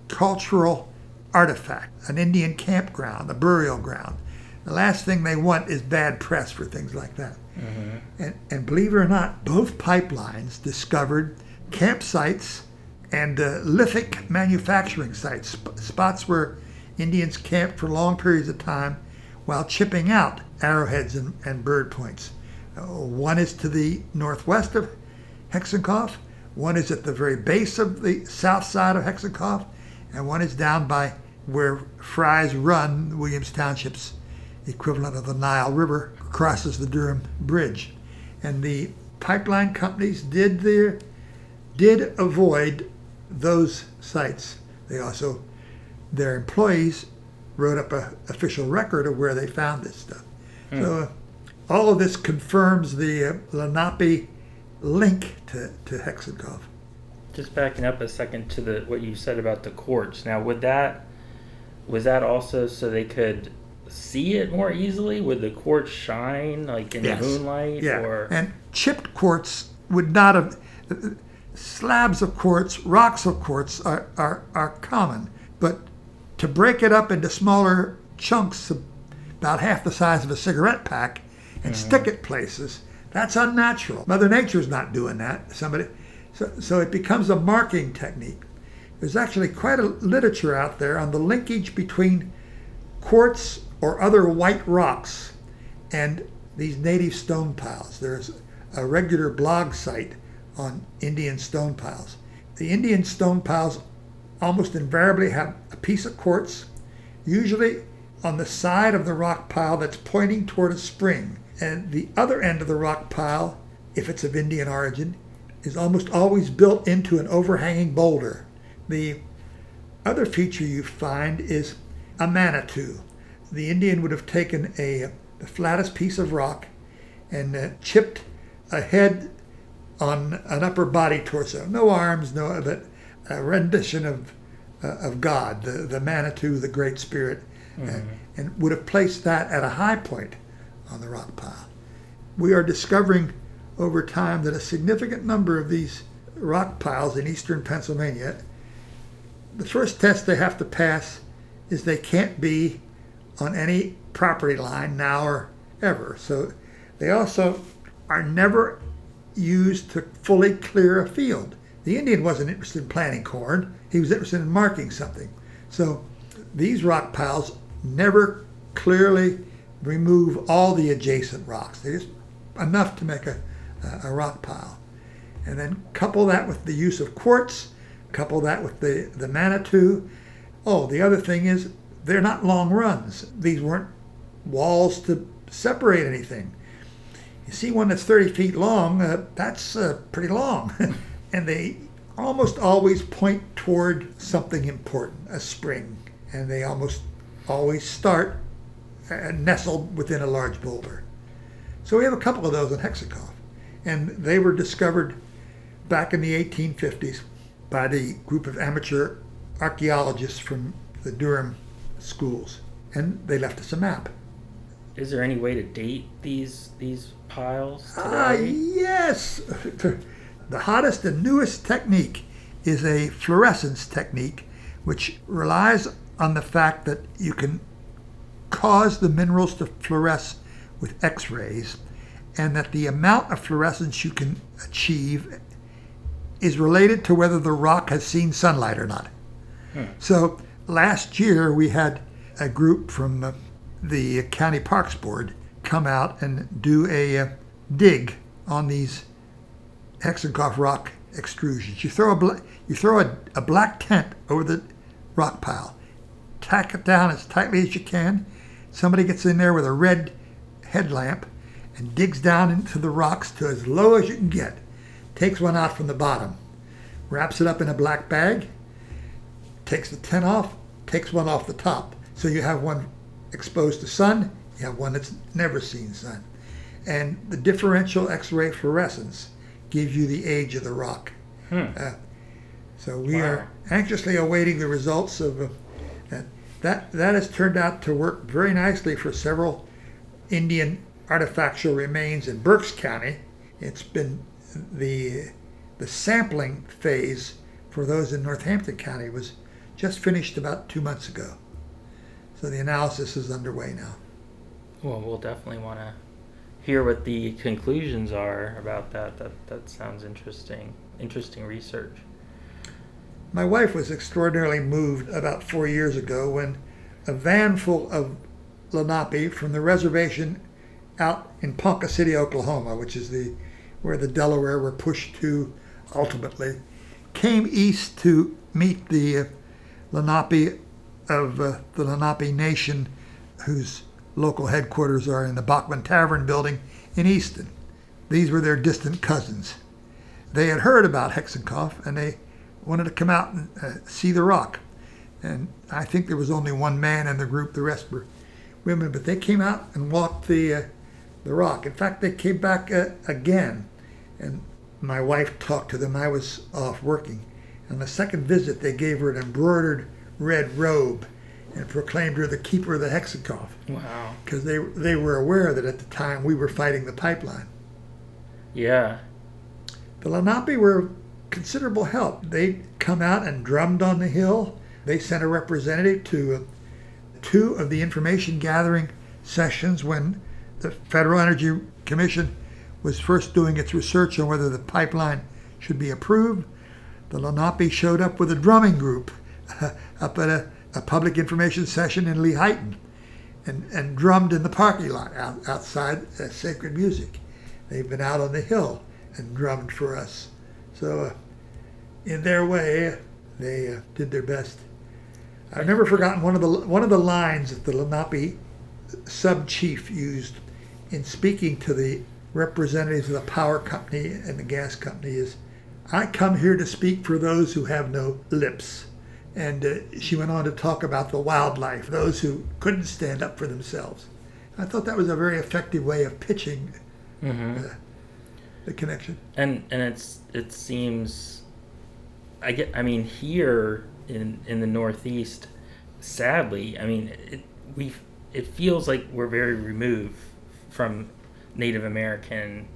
cultural artifact, an Indian campground, a burial ground. The last thing they want is bad press for things like that. Mm-hmm. And, and believe it or not, both pipelines discovered campsites and uh, lithic manufacturing sites, sp- spots where Indians camped for long periods of time while chipping out arrowheads and, and bird points. Uh, one is to the northwest of Hexenkopf, one is at the very base of the south side of Hexenkopf, and one is down by where Fry's Run, Williams Township's equivalent of the Nile River, crosses the Durham Bridge. And the pipeline companies did their did avoid those sites. They also, their employees wrote up an official record of where they found this stuff. So uh, all of this confirms the uh, Lenape link to, to Hexenkopf. Just backing up a second to the what you said about the quartz. Now, would that was that also so they could see it more easily? Would the quartz shine like in Yes. the moonlight? Yeah, Or and chipped quartz would not have. Slabs of quartz, rocks of quartz are, are, are common, but to break it up into smaller chunks of about half the size of a cigarette pack and mm. stick it places, that's unnatural. Mother Nature's not doing that. Somebody, so, so it becomes a marking technique. There's actually quite a literature out there on the linkage between quartz or other white rocks and these native stone piles. There's a regular blog site on Indian stone piles. The Indian stone piles almost invariably have a piece of quartz, usually on the side of the rock pile that's pointing toward a spring. And the other end of the rock pile, if it's of Indian origin, is almost always built into an overhanging boulder. The other feature you find is a manitou. The Indian would have taken a the flattest piece of rock and uh, chipped a head on an upper body torso. No arms, no, but a rendition of uh, of God, the the Manitou, the Great Spirit, uh, and would have placed that at a high point on the rock pile. We are discovering over time that a significant number of these rock piles in eastern Pennsylvania, the first test they have to pass is they can't be on any property line now or ever. So they also are never used to fully clear a field. The Indian wasn't interested in planting corn, he was interested in marking something. So these rock piles never clearly remove all the adjacent rocks. They enough to make a, a rock pile. And then couple that with the use of quartz, couple that with the, the Manitou. Oh, the other thing is they're not long runs. These weren't walls to separate anything. You see one that's 30 feet long, uh, that's uh, pretty long. and they almost always point toward something important, a spring. And they almost always start uh, nestled within a large boulder. So we have a couple of those in Hexenkopf. And they were discovered back in the 1850s by the group of amateur archaeologists from the Durham schools. And they left us a map. is there any way to date these these piles Ah, today? yes. The hottest and newest technique is a fluorescence technique, which relies on the fact that you can cause the minerals to fluoresce with X rays, and that the amount of fluorescence you can achieve is related to whether the rock has seen sunlight or not. So last year we had a group from the County Parks Board come out and do a uh, dig on these Hexenkopf rock extrusions. You throw a bla- you throw a, a black tent over the rock pile, tack it down as tightly as you can. Somebody gets in there with a red headlamp and digs down into the rocks to as low as you can get. Takes one out from the bottom, wraps it up in a black bag, takes the tent off, takes one off the top. So you have one exposed to sun, you have one that's never seen sun. And the differential X-ray fluorescence gives you the age of the rock. Uh, so we Wow. are anxiously awaiting the results of uh. That that has turned out to work very nicely for several Indian artifactual remains in Berks County. It's been the the sampling phase for those in Northampton County was just finished about two months ago. So the analysis is underway now. Well, we'll definitely want to hear what the conclusions are about that. That that sounds interesting. Interesting research. My wife was extraordinarily moved about four years ago when a van full of Lenape from the reservation out in Ponca City, Oklahoma, which is the where the Delaware were pushed to ultimately, came east to meet the uh, Lenape of uh, the Lenape Nation, whose local headquarters are in the Bachman Tavern building in Easton. These were their distant cousins. they had heard about Hexenkopf and they wanted to come out and uh, see the rock. And I think there was only one man in the group, the rest were women, but they came out and walked the, uh, the rock. In fact, they came back uh, again. And my wife talked to them. I was off working. On the second visit, they gave her an embroidered red robe and proclaimed her the keeper of the Hexenkopf. Wow. Because they, they were aware that at the time we were fighting the pipeline. Yeah. The Lenape were considerable help. They come out and drummed on the hill. They sent a representative to uh, two of the information gathering sessions when the Federal Energy Commission was first doing its research on whether the pipeline should be approved. The Lenape showed up with a drumming group up at a, a, public information session in Lehighton and, and drummed in the parking lot out, outside uh, Sacred Music. They've been out on the hill and drummed for us. So, uh, in their way, they uh, did their best. I've never forgotten one of the one of the lines that the Lenape sub chief used in speaking to the representatives of the power company and the gas company is, "I come here to speak for those who have no lips." And uh, she went on to talk about the wildlife, those who couldn't stand up for themselves. I thought that was a very effective way of pitching Mm-hmm. uh, the connection. And and it's it seems, I get. I mean, here in in the Northeast, sadly, I mean, it we it feels like we're very removed from Native American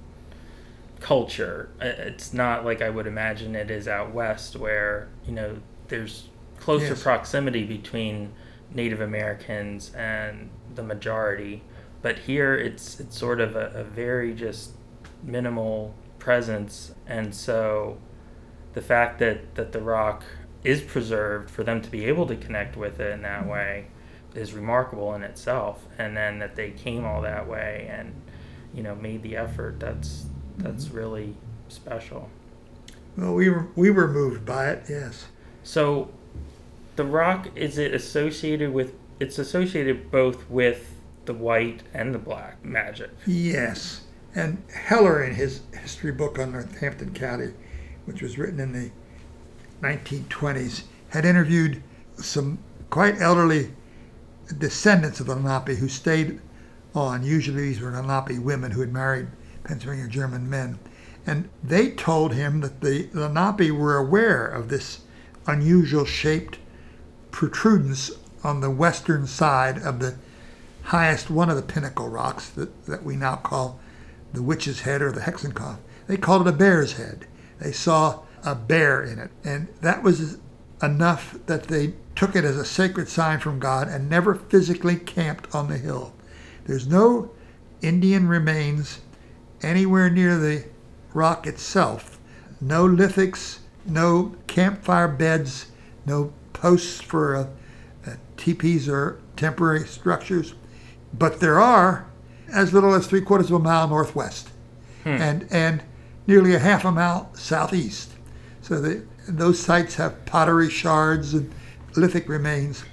culture. Uh, It's not like I would imagine it is out west, where you know there's closer Yes. proximity between Native Americans and the majority. But here, it's it's sort of a, a very just minimal presence, and so the fact that that the rock is preserved for them to be able to connect with it in that way is remarkable in itself and then that they came all that way and you know made the effort that's that's mm-hmm. really special Well, we were we were moved by it. Yes. so the rock is it associated with it's associated both with the white and the black magic Yes. And Heller, in his history book on Northampton County, which was written in the 1920s, had interviewed some quite elderly descendants of the Lenape who stayed on. Usually these were Lenape women who had married Pennsylvania German men. And they told him that the Lenape were aware of this unusual shaped protrudence on the western side of the highest one of the pinnacle rocks that, that we now call the witch's head or the Hexenkopf. They called it a bear's head. They saw a bear in it. And that was enough that they took it as a sacred sign from God and never physically camped on the hill. There's no Indian remains anywhere near the rock itself. No lithics, no campfire beds, no posts for uh, uh, teepees or temporary structures. But there are as little as three quarters of a mile northwest and, and nearly a half a mile southeast. So the, those sites have pottery shards and lithic remains.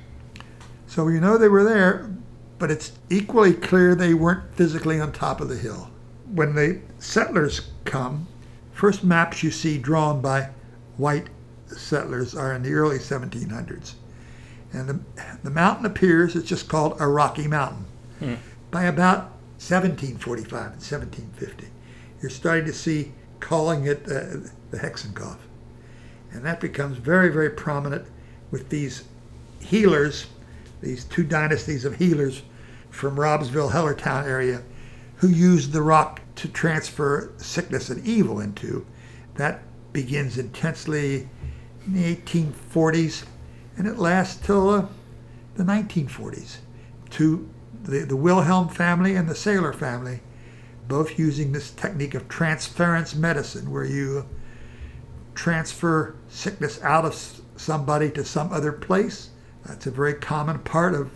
So you know they were there, but it's equally clear they weren't physically on top of the hill. When the settlers come, first maps you see drawn by white settlers are in the early 1700s. And the, the mountain appears, it's just called a Rocky Mountain. By about 1745 and 1750, you're starting to see calling it uh, the Hexenkopf. And that becomes very, very prominent with these healers, these two dynasties of healers from Raubsville, Hellertown area, who used the rock to transfer sickness and evil into. That begins intensely in the 1840s, and it lasts till uh, the 1940s. To the, the Wilhelm family and the Saylor family, both using this technique of transference medicine, where you transfer sickness out of somebody to some other place. That's a very common part of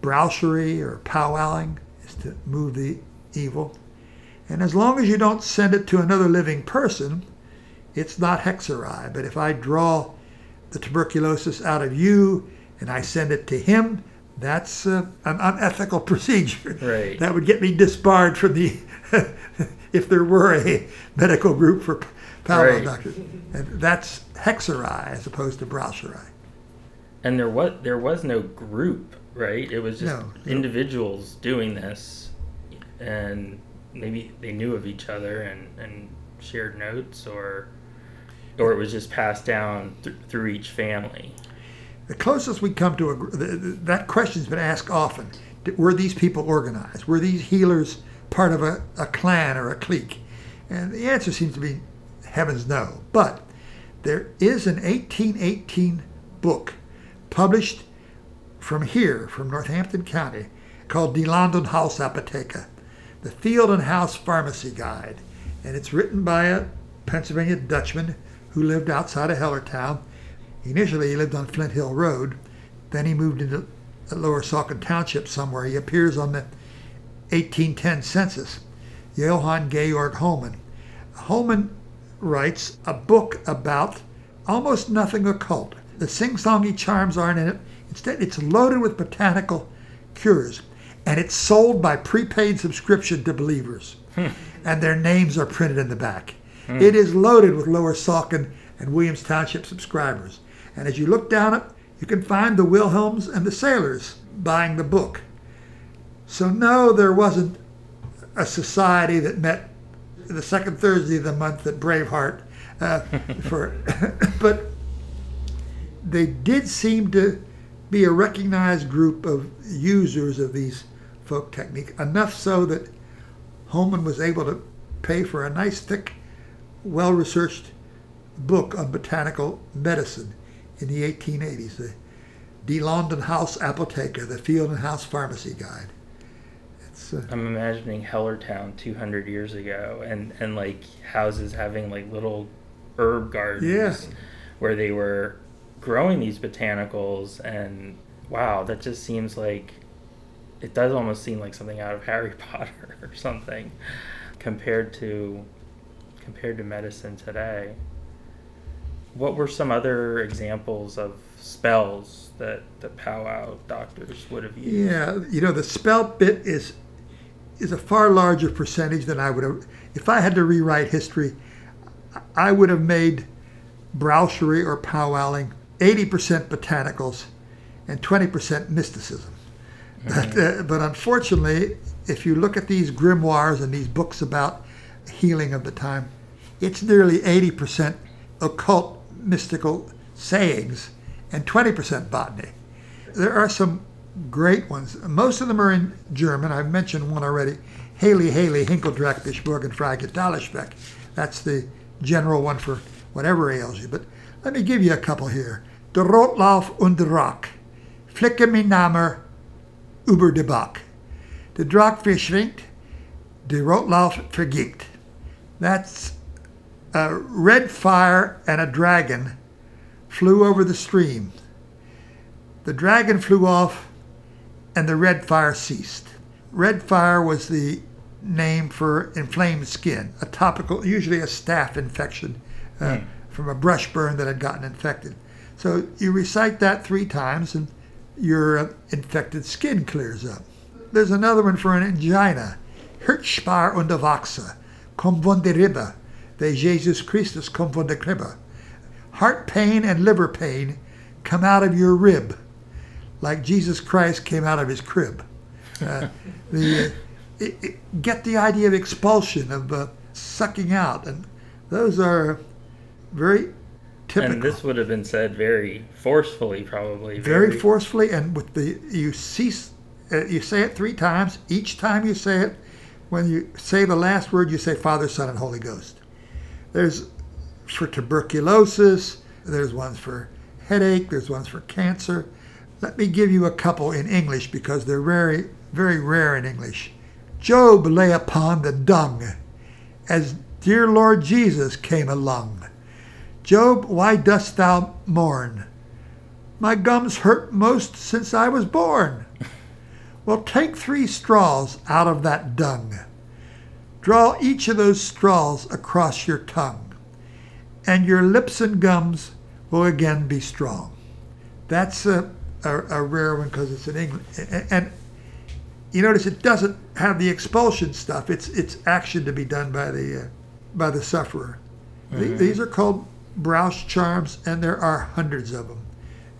braucherei or powwowing, is to move the evil. And as long as you don't send it to another living person, it's not hexerei. But if I draw the tuberculosis out of you and I send it to him, that's uh, an unethical procedure. Right. That would get me disbarred from the, if there were a medical group for powwow Right. doctors. And that's Hexerei as opposed to braucherei. And there was there was no group, right? It was just No. individuals doing this, and maybe they knew of each other and, and shared notes, or or it was just passed down th- through each family. The closest we come to a, gr- th- th- that question's been asked often. Were these people organized? Were these healers part of a, a clan or a clique? And the answer seems to be heavens no. But there is an 1818 book published from here, from Northampton County, called Die Land House Haus Apotheke, the Field and House Pharmacy Guide. And it's written by a Pennsylvania Dutchman who lived outside of Hellertown. Initially, he lived on Flint Hill Road. Then he moved into Lower Saucon Township somewhere. He appears on the 1810 census, Johann Georg Hohman. Hohman writes a book about almost nothing occult. The sing-songy charms aren't in it. Instead, it's loaded with botanical cures, and it's sold by prepaid subscription to believers, hmm. and their names are printed in the back. Hmm. It is loaded with Lower Saucon and Williams Township subscribers, and as you look down it, you can find the Wilhelms and the Saylors buying the book. So no, there wasn't a society that met the second Thursday of the month at Braveheart uh, for, but they did seem to be a recognized group of users of these folk technique enough so that Hohman was able to pay for a nice thick, well-researched book on botanical medicine in the 1880s, the Die London House Apotheke, the Field and House Pharmacy Guide. I'm imagining Hellertown 200 years ago, and and like houses having like little herb gardens Yeah. where they were growing these botanicals, and wow, that just seems like it does almost seem like something out of Harry Potter or something compared to compared to medicine today. What were some other examples of spells that the powwow doctors would have used? Yeah, you know the spell bit is is a far larger percentage than I would have. If I had to rewrite history, I would have made braucherei or powwowing 80% botanicals and 20% mysticism. But, uh, but unfortunately, if you look at these grimoires and these books about healing of the time, it's nearly 80% occult mystical sayings and 20% botany. There are some great ones. Most of them are in German. I've mentioned one already. Haley Haley Hinkeldrach Bischborgen Frage Talesbeck. That's the general one for whatever ails you. But let me give you a couple here. Der Rotlauf und der Rock. Flicke mi Namer über de Bach. Der Drack verschrinkt, der Rotlauf vergibt. That's a red fire and a dragon flew over the stream. The dragon flew off and the red fire ceased. Red fire was the name for inflamed skin, a topical, usually a staph infection uh, from a brush burn that had gotten infected. So you recite that three times and your uh, infected skin clears up. There's another one for an angina. Hirtspar und Wachse, kom von der Ribbe, de Jesus Christus kom von der Kribbe. Heart pain and liver pain come out of your rib, like Jesus Christ came out of his crib. Uh, the, uh, it, it, get the idea of expulsion, of uh, sucking out, and those are very typical. And this would have been said very forcefully, probably. very forcefully and with the you cease uh, you say it three times each time you say it when you say the last word you say father son and holy ghost there's for tuberculosis there's ones for headache there's ones for cancer let me give you a couple in english because they're very very rare in english job lay upon the dung as dear lord jesus came along job why dost thou mourn my gums hurt most since I was born. Well, take three straws out of that dung. Draw each of those straws across your tongue, and your lips and gums will again be strong. That's a, a, a rare one because it's in England. And you notice it doesn't have the expulsion stuff. It's it's action to be done by the uh, by the sufferer. Th- These are called Broush charms, and there are hundreds of them.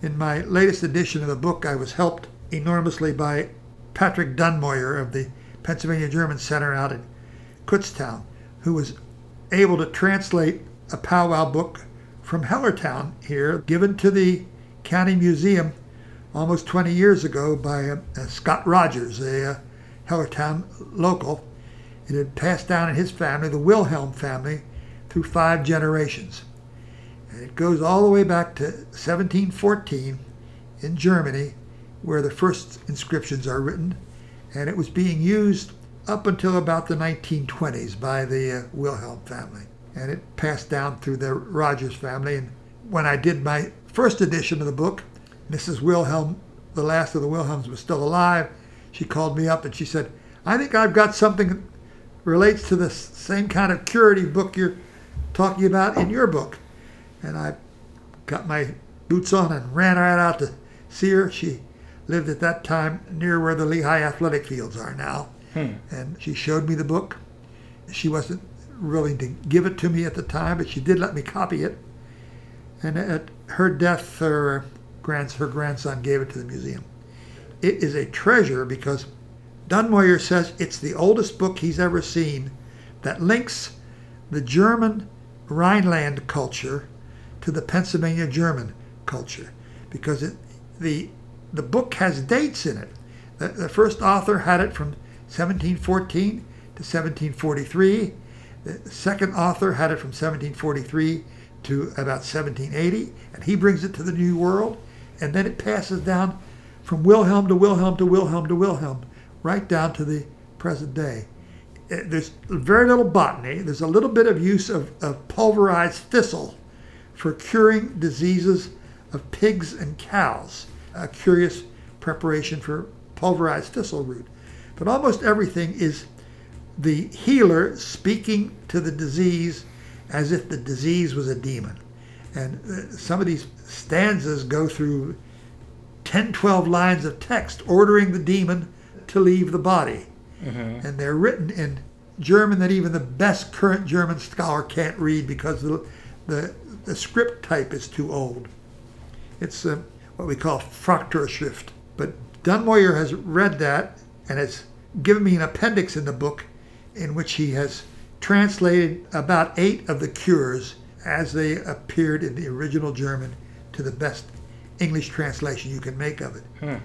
In my latest edition of the book, I was helped enormously by Patrick Donmoyer of the Pennsylvania German Center out in Kutztown, who was able to translate a powwow book from Hellertown here, given to the county museum almost 20 years ago by uh, uh, Scott Rogers, a uh, Hellertown local. It had passed down in his family, the Wilhelm family, through five generations. And it goes all the way back to 1714 in Germany, where the first inscriptions are written, and it was being used up until about the 1920s by the uh, Wilhelm family. And it passed down through the Rogers family. And when I did my first edition of the book, Mrs. Wilhelm, the last of the Wilhelms, was still alive. She called me up and she said, I think I've got something that relates to the same kind of curative book you're talking about in your book. And I got my boots on and ran right out to see her. She lived at that time near where the Lehigh athletic fields are now. Hmm. And she showed me the book. She wasn't willing to give it to me at the time, but she did let me copy it. And at her death, her, grands, her grandson gave it to the museum. It is a treasure because Donmoyer says it's the oldest book he's ever seen that links the German Rhineland culture to the Pennsylvania German culture because it, the the book has dates in it. The, the first author had it from 1714 to 1743. The second author had it from 1743 to about 1780, and he brings it to the New World, and then it passes down from Wilhelm to Wilhelm to Wilhelm to Wilhelm, right down to the present day. Eh, There's very little botany. There's a little bit of use of, of pulverized thistle for curing diseases of pigs and cows. A curious preparation for pulverized thistle root. But almost everything is the healer speaking to the disease as if the disease was a demon. And uh, some of these stanzas go through 10, 12 lines of text ordering the demon to leave the body. And they're written in German that even the best current German scholar can't read because the, the, the script type is too old. It's uh, what we call Frakturschrift. But Donmoyer has read that and has given me an appendix in the book in which he has translated about eight of the cures as they appeared in the original German to the best English translation you can make of it. Hmm.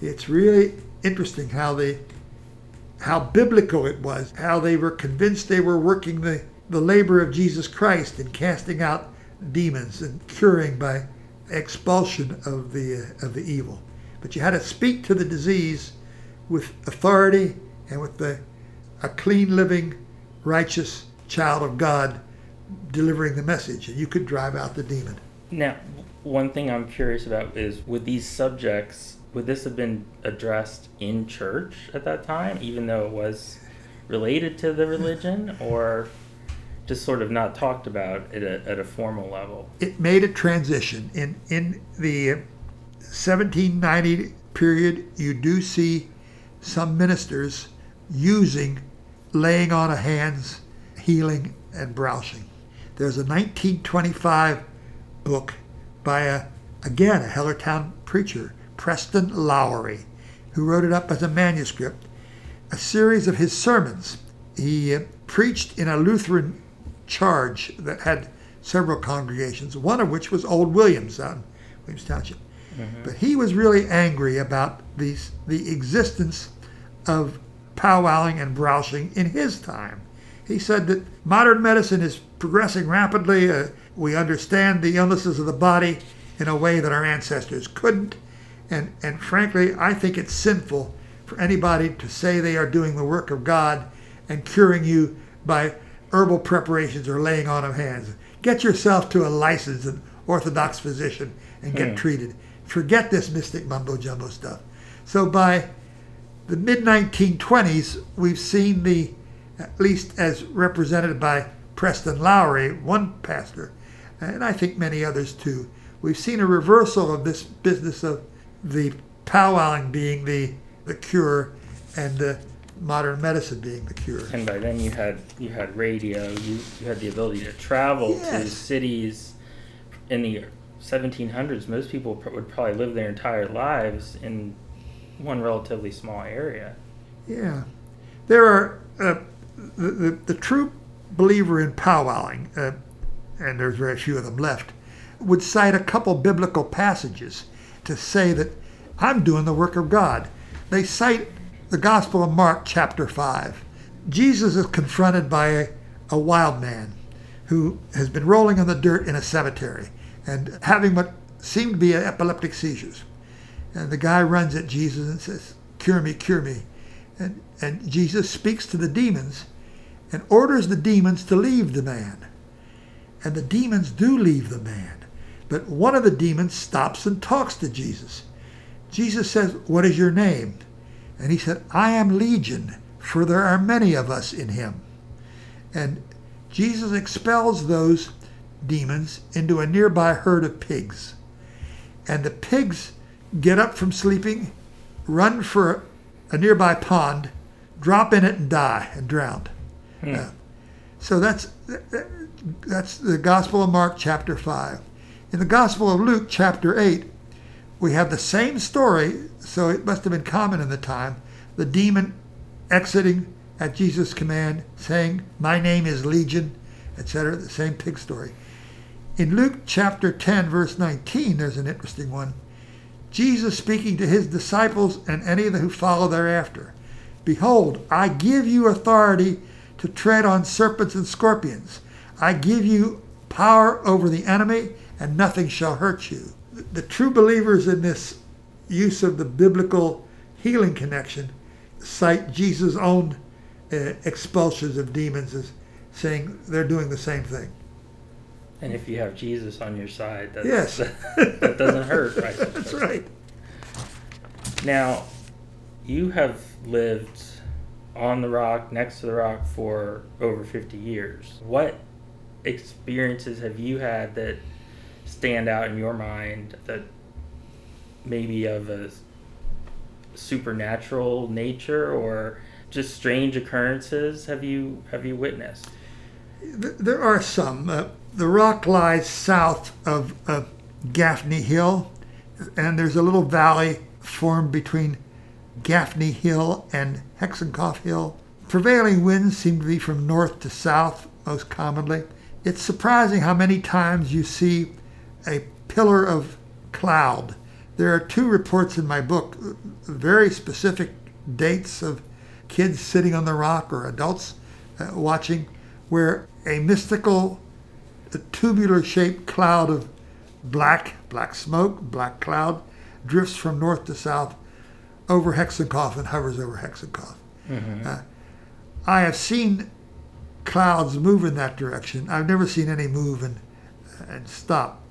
It's really interesting how they how biblical it was, how they were convinced they were working the, the labor of Jesus Christ in casting out demons and curing by expulsion of the uh, of the evil. But you had to speak to the disease with authority and with the a clean living, righteous child of God delivering the message, and you could drive out the demon. Now, one thing I'm curious about is would these subjects would this have been addressed in church at that time, even though it was related to the religion, or just sort of not talked about at a, at a formal level? it made a transition in in the 1790 period you do see some ministers using laying on of hands healing and browsing there's a 1925 book by a again a hellertown preacher preston lowry who wrote it up as a manuscript a series of his sermons he uh, preached in a lutheran charge that had several congregations, one of which was Old Williams out in Williams Township. But he was really angry about these, the existence of powwowing and browsing in his time. He said that modern medicine is progressing rapidly. Uh, we understand the illnesses of the body in a way that our ancestors couldn't. And, and frankly, I think it's sinful for anybody to say they are doing the work of God and curing you by herbal preparations or laying on of hands. Get yourself to a licensed and orthodox physician and get Hmm. treated. Forget this mystic mumbo jumbo stuff. So by the mid 1920s, we've seen the, at least as represented by Preston Lowry, one pastor, and I think many others too, we've seen a reversal of this business of the powwowing being the, the cure and the modern medicine being the cure. And by then you had you had radio. You you had the ability to travel to cities in the 1700s. Most people pr- would probably live their entire lives in one relatively small area. Yeah. There are, uh, the, the, the true believer in powwowing, uh, and there's very few of them left, would cite a couple biblical passages to say that I'm doing the work of God. They cite the Gospel of Mark, chapter 5. Jesus is confronted by a, a wild man who has been rolling in the dirt in a cemetery and having what seem to be epileptic seizures. And the guy runs at Jesus and says, Cure me, cure me. And, and Jesus speaks to the demons and orders the demons to leave the man. And the demons do leave the man. But one of the demons stops and talks to Jesus. Jesus says, What is your name? And he said, I am Legion, for there are many of us in him. And Jesus expels those demons into a nearby herd of pigs. And the pigs get up from sleeping, run for a nearby pond, drop in it, and die and drown. Uh, so that's that's the Gospel of Mark, chapter five. In the Gospel of Luke, chapter eight, we have the same story. So it must have been common in the time. The demon exiting at Jesus' command, saying, "My name is Legion," etc. The same pig story. In Luke chapter 10, verse 19, there's an interesting one. Jesus speaking to his disciples and any who follow thereafter. Behold, I give you authority to tread on serpents and scorpions. I give you power over the enemy, and nothing shall hurt you. The true believers in this use of the biblical healing connection cite Jesus' own uh, expulsions of demons as saying they're doing the same thing. And if you have Jesus on your side, that's, Yes. that doesn't hurt, right? That's right. Now, you have lived on the rock, next to the rock for over 50 years. What experiences have you had that stand out in your mind that maybe of a supernatural nature or just strange occurrences have you have you witnessed? There are some. Uh, the rock lies south of uh, Gaffney Hill, and there's a little valley formed between Gaffney Hill and Hexenkopf Hill. Prevailing winds seem to be from north to south most commonly. It's surprising how many times you see a pillar of cloud. There are two reports in my book, very specific dates of kids sitting on the rock or adults uh, watching, where a mystical tubular shaped cloud of black, black smoke, black cloud drifts from north to south over Hexenkopf and hovers over Hexenkopf. Uh, I have seen clouds move in that direction. I've never seen any move and, and stop.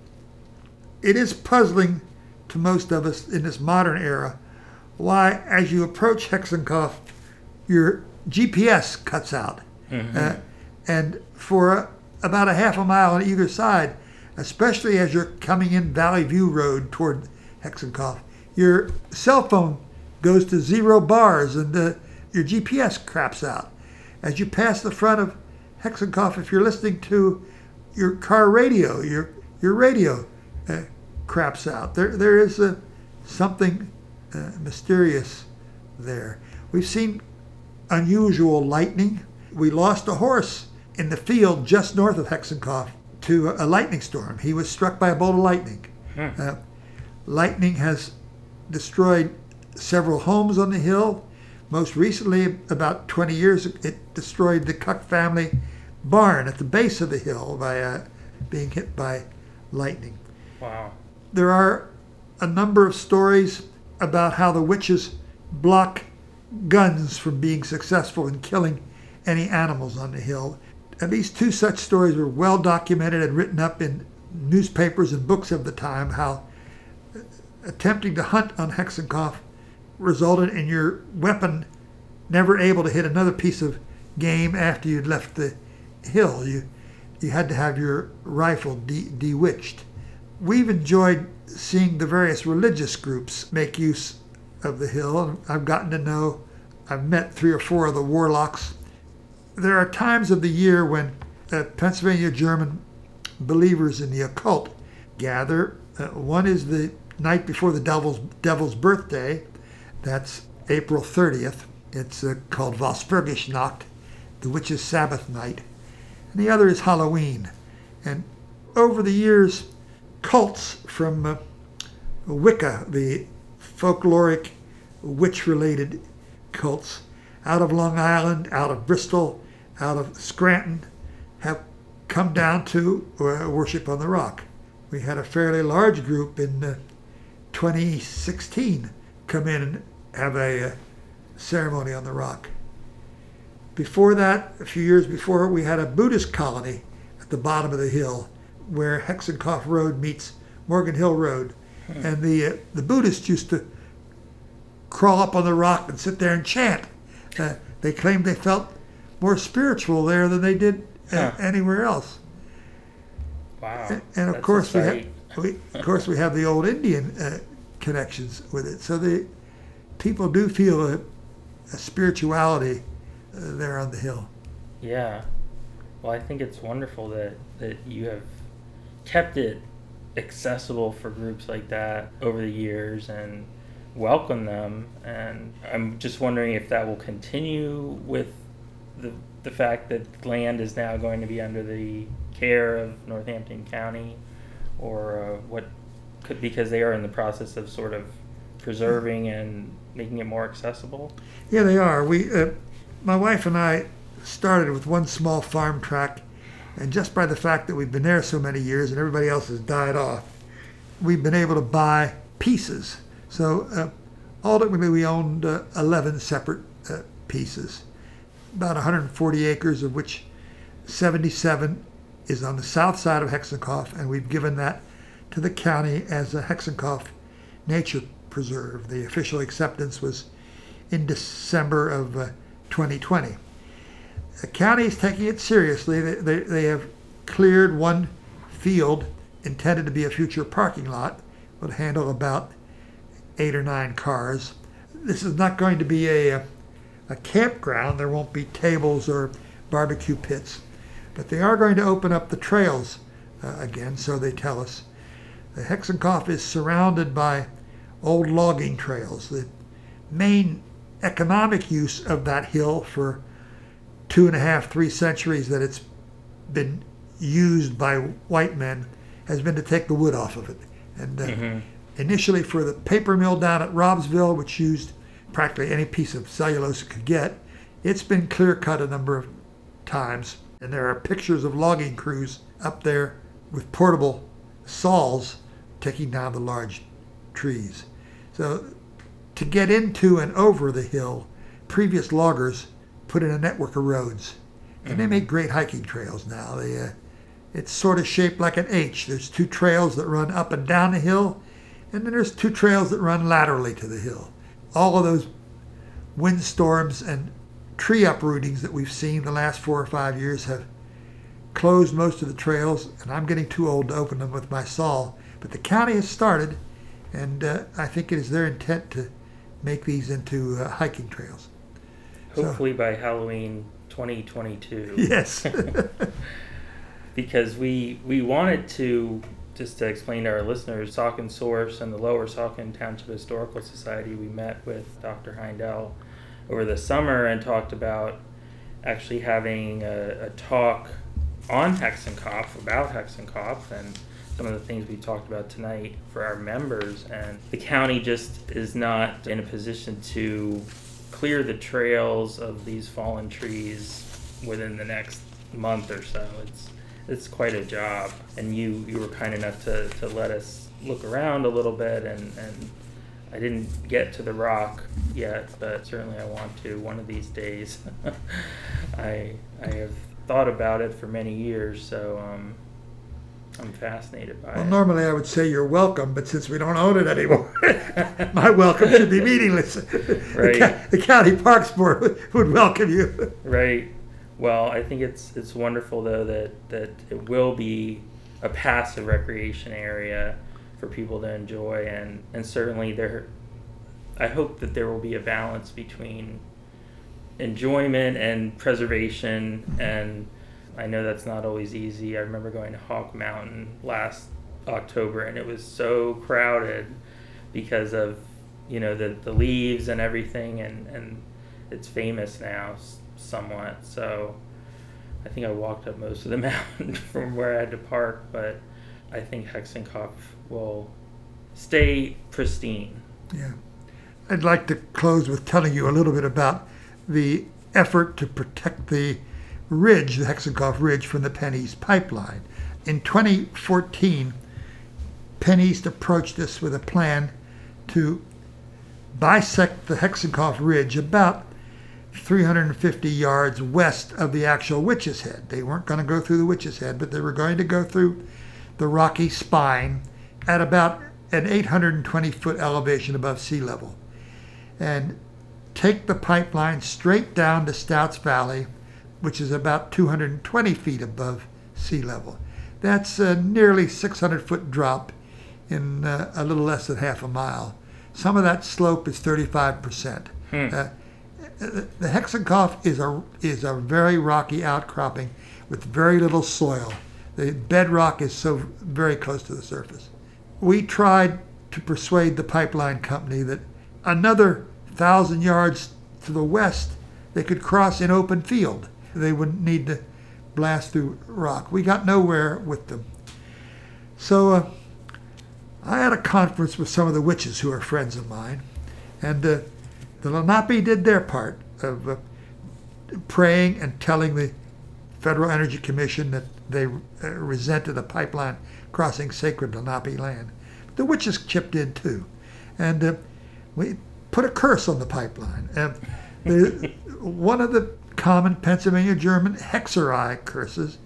It is puzzling to most of us in this modern era why, as you approach Hexenkopf, your GPS cuts out. Uh, and for a, about a half a mile on either side, especially as you're coming in Valley View Road toward Hexenkopf, your cell phone goes to zero bars and the, your GPS craps out. As you pass the front of Hexenkopf, if you're listening to your car radio, your your radio uh, craps out. There there is a, something uh, mysterious there. We've seen unusual lightning. We lost a horse in the field just north of Hexenkopf to a lightning storm. He was struck by a bolt of lightning. Uh, lightning has destroyed several homes on the hill. Most recently, about 20 years, it destroyed the Cuck family barn at the base of the hill by uh, being hit by lightning. Wow. There are a number of stories about how the witches block guns from being successful in killing any animals on the hill. At least two such stories were well documented and written up in newspapers and books of the time how attempting to hunt on Hexenkopf resulted in your weapon never able to hit another piece of game after you'd left the hill. You you had to have your rifle de- bewitched. We've enjoyed seeing the various religious groups make use of the hill, I've gotten to know I've met three or four of the warlocks. There are times of the year when uh, Pennsylvania German believers in the occult gather. Uh, one is the night before the devil's, devil's birthday. That's April 30th. It's uh, called Walpurgisnacht, the witch's Sabbath night. And the other is Halloween. And over the years, cults from uh, Wicca, the folkloric witch related cults, out of Long Island, out of Bristol, out of Scranton, have come down to uh, worship on the rock. We had a fairly large group in uh, 2016 come in have a uh, ceremony on the rock. Before that, a few years before, we had a Buddhist colony at the bottom of the hill where Hexenkopf Road meets Morgan Hill Road. Hmm. And the, uh, the Buddhists used to crawl up on the rock and sit there and chant. Uh, they claimed they felt more spiritual there than they did uh, huh. anywhere else. Wow! And, and of course we have, we, of course we have the old Indian uh, connections with it. So the people do feel a, a spirituality uh, there on the hill. Yeah. Well, I think it's wonderful that that you have kept it accessible for groups like that over the years and welcome them. And I'm just wondering if that will continue with the the fact that land is now going to be under the care of Northampton County, or uh, what could because they are in the process of sort of preserving and making it more accessible. Yeah, they are. We, uh, my wife and I, started with one small farm tract, and just by the fact that we've been there so many years and everybody else has died off, we've been able to buy pieces. So uh, ultimately, we owned uh, 11 separate uh, pieces about 140 acres, of which 77 is on the south side of Hexenkopf, and we've given that to the county as a Hexenkopf Nature The official acceptance was in December of uh, 2020. The county is taking it seriously. They, they, they have cleared one field intended to be a future parking lot, would handle about eight or nine cars. This is not going to be a, a campground. There won't be tables or barbecue pits. But they are going to open up the trails uh, again, so they tell us. The Hexenkopf is surrounded by old logging trails. The main economic use of that hill for two and a half, three centuries that it's been used by white men has been to take the wood off of it. And uh, mm-hmm. initially for the paper mill down at Raubsville, which used practically any piece of cellulose it could get, it's been clear cut a number of times. And there are pictures of logging crews up there with portable saws taking down the large trees. So to get into and over the hill, previous loggers put in a network of roads. And mm-hmm. they make great hiking trails now. They, uh, it's sort of shaped like an H. There's two trails that run up and down the hill, and then there's two trails that run laterally to the hill. All of those windstorms and tree uprootings that we've seen the last four or five years have closed most of the trails, and I'm getting too old to open them with my saw. But the county has started, and uh, I think it is their intent to make these into uh, hiking trails. Hopefully so, by Halloween 2022. Yes. because we we wanted to just to explain to our listeners, Saucon Source and the Lower Saucon Township Historical Society, we met with Dr. Heindel over the summer and talked about actually having a, a talk on Hexenkopf, about Hexenkopf, and some of the things we talked about tonight for our members. And the county just is not in a position to clear the trails of these fallen trees within the next month or so. It's it's quite a job. And you you were kind enough to, to let us look around a little bit and, and I didn't get to the rock yet, but certainly I want to one of these days. I I have thought about it for many years, so um, I'm fascinated by it. well, it. normally I would say you're welcome, but since we don't own it anymore, my welcome should be meaningless. Right. The, the, county parks board would, would welcome you. Right. Well, I think it's it's wonderful though that that it will be a passive recreation area for people to enjoy, and and certainly there, I hope that there will be a balance between enjoyment and preservation. Mm-hmm. And I know that's not always easy. I remember going to Hawk Mountain last October, and it was so crowded because of you know the the leaves and everything, and and it's famous now somewhat. So I think I walked up most of the mountain from where I had to park, but I think Hexenkopf will stay pristine. Yeah. I'd like to close with telling you a little bit about the effort to protect the ridge, the Hexenkopf Ridge, from the PennEast pipeline. In 2014, PennEast approached us with a plan to bisect the Hexenkopf Ridge about 350 yards west of the actual Witch's Head. They weren't going to go through the Witch's Head, but they were going to go through the rocky spine at about an 820 foot elevation above sea level and take the pipeline straight down to Stouts Valley, which is about 220 feet above sea level. That's a nearly 600 foot drop in uh, a little less than half a mile. Some of that slope is 35%. Hmm. Uh, the Hexenkopf is a is a very rocky outcropping with very little soil. The bedrock is so very close to the surface. We tried to persuade the pipeline company that another thousand yards to the west they could cross in open field. They wouldn't need to blast through rock. We got nowhere with them. So uh, I had a conference with some of the witches who are friends of mine, and uh, the Lenape did their part of uh, praying and telling the Federal Energy Commission that they uh, resented a pipeline crossing sacred Lenape land. The witches chipped in too, and uh, we put a curse on the pipeline. And the, one of the common Pennsylvania German hexerei curses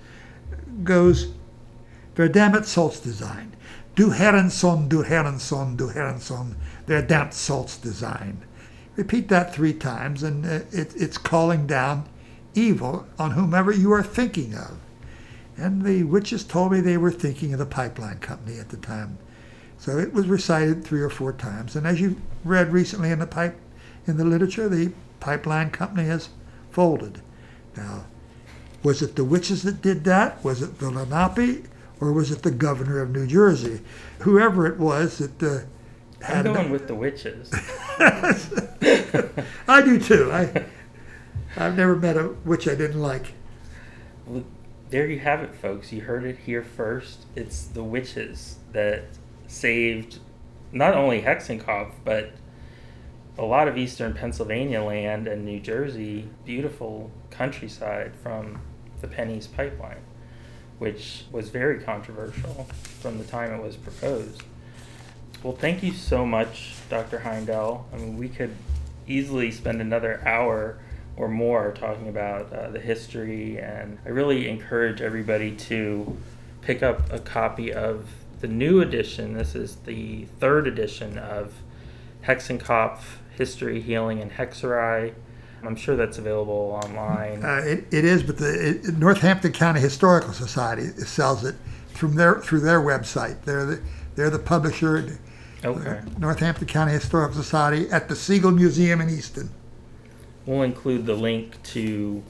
goes, Verdammt Salzdesign. Du Herrenson, du Herrenson, du Herrenson, verdammt Salzdesign. Repeat that three times, and uh, it, it's calling down evil on whomever you are thinking of. And the witches told me they were thinking of the pipeline company at the time. So it was recited three or four times. And as you read recently in the pipe in the literature, the pipeline company has folded. Now, was it the witches that did that? Was it the Lenape? Or was it the governor of New Jersey? Whoever it was that uh, I'm going with the witches. I do too. I I've never met a witch I didn't like. Well, there you have it, folks. You heard it here first. It's the witches that saved not only Hexenkopf, but a lot of eastern Pennsylvania land and New Jersey, beautiful countryside from the PennEast pipeline, which was very controversial from the time it was proposed. Well, thank you so much, Dr. Heindel. I mean, we could easily spend another hour or more talking about uh, the history, and I really encourage everybody to pick up a copy of the new edition. This is the third edition of Hexenkopf History, Healing, and Hexerei. I'm sure that's available online. Uh, it, it is, but the it, Northampton County Historical Society sells it from their through their website. They're the they're the publisher. Okay. Uh, Northampton County Historical Society at the Sigal Museum in Easton. We'll include the link to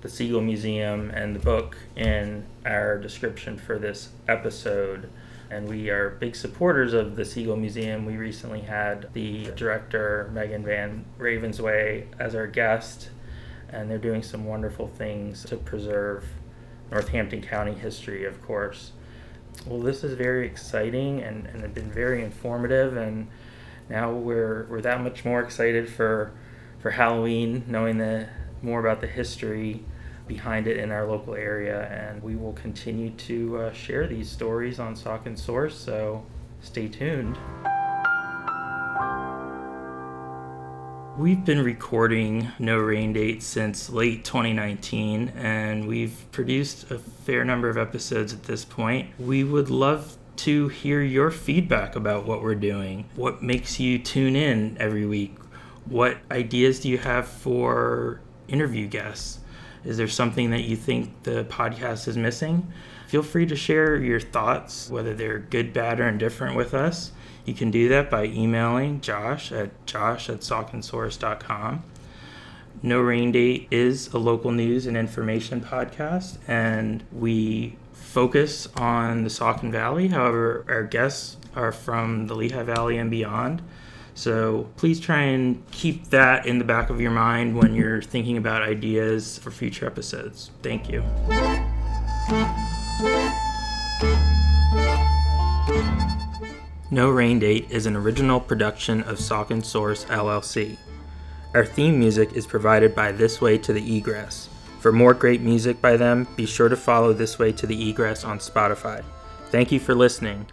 the Sigal Museum and the book in our description for this episode and we are big supporters of the Sigal Museum. We recently had the director, Megan Van Ravenswaay, as our guest, and they're doing some wonderful things to preserve Northampton County history, of course. Well, this is very exciting and, and it's been very informative, and now we're, we're that much more excited for, for Halloween, knowing the, more about the history behind it in our local area, and we will continue to uh, share these stories on Saucon Source. So stay tuned. We've been recording No Rain Date since late 2019, and we've produced a fair number of episodes at this point. We would love to hear your feedback about what we're doing. What makes you tune in every week? What ideas do you have for interview guests? Is there something that you think the podcast is missing? Feel free to share your thoughts, whether they're good, bad, or indifferent with us. You can do that by emailing Josh at josh at sauconsource.com. No Rain Date is a local news and information podcast, and we focus on the Saucon Valley. However, our guests are from the Lehigh Valley and beyond. So please try and keep that in the back of your mind when you're thinking about ideas for future episodes. Thank you. No Rain Date is an original production of Saucon Source LLC. Our theme music is provided by This Way to the Egress. For more great music by them, be sure to follow This Way to the Egress on Spotify. Thank you for listening.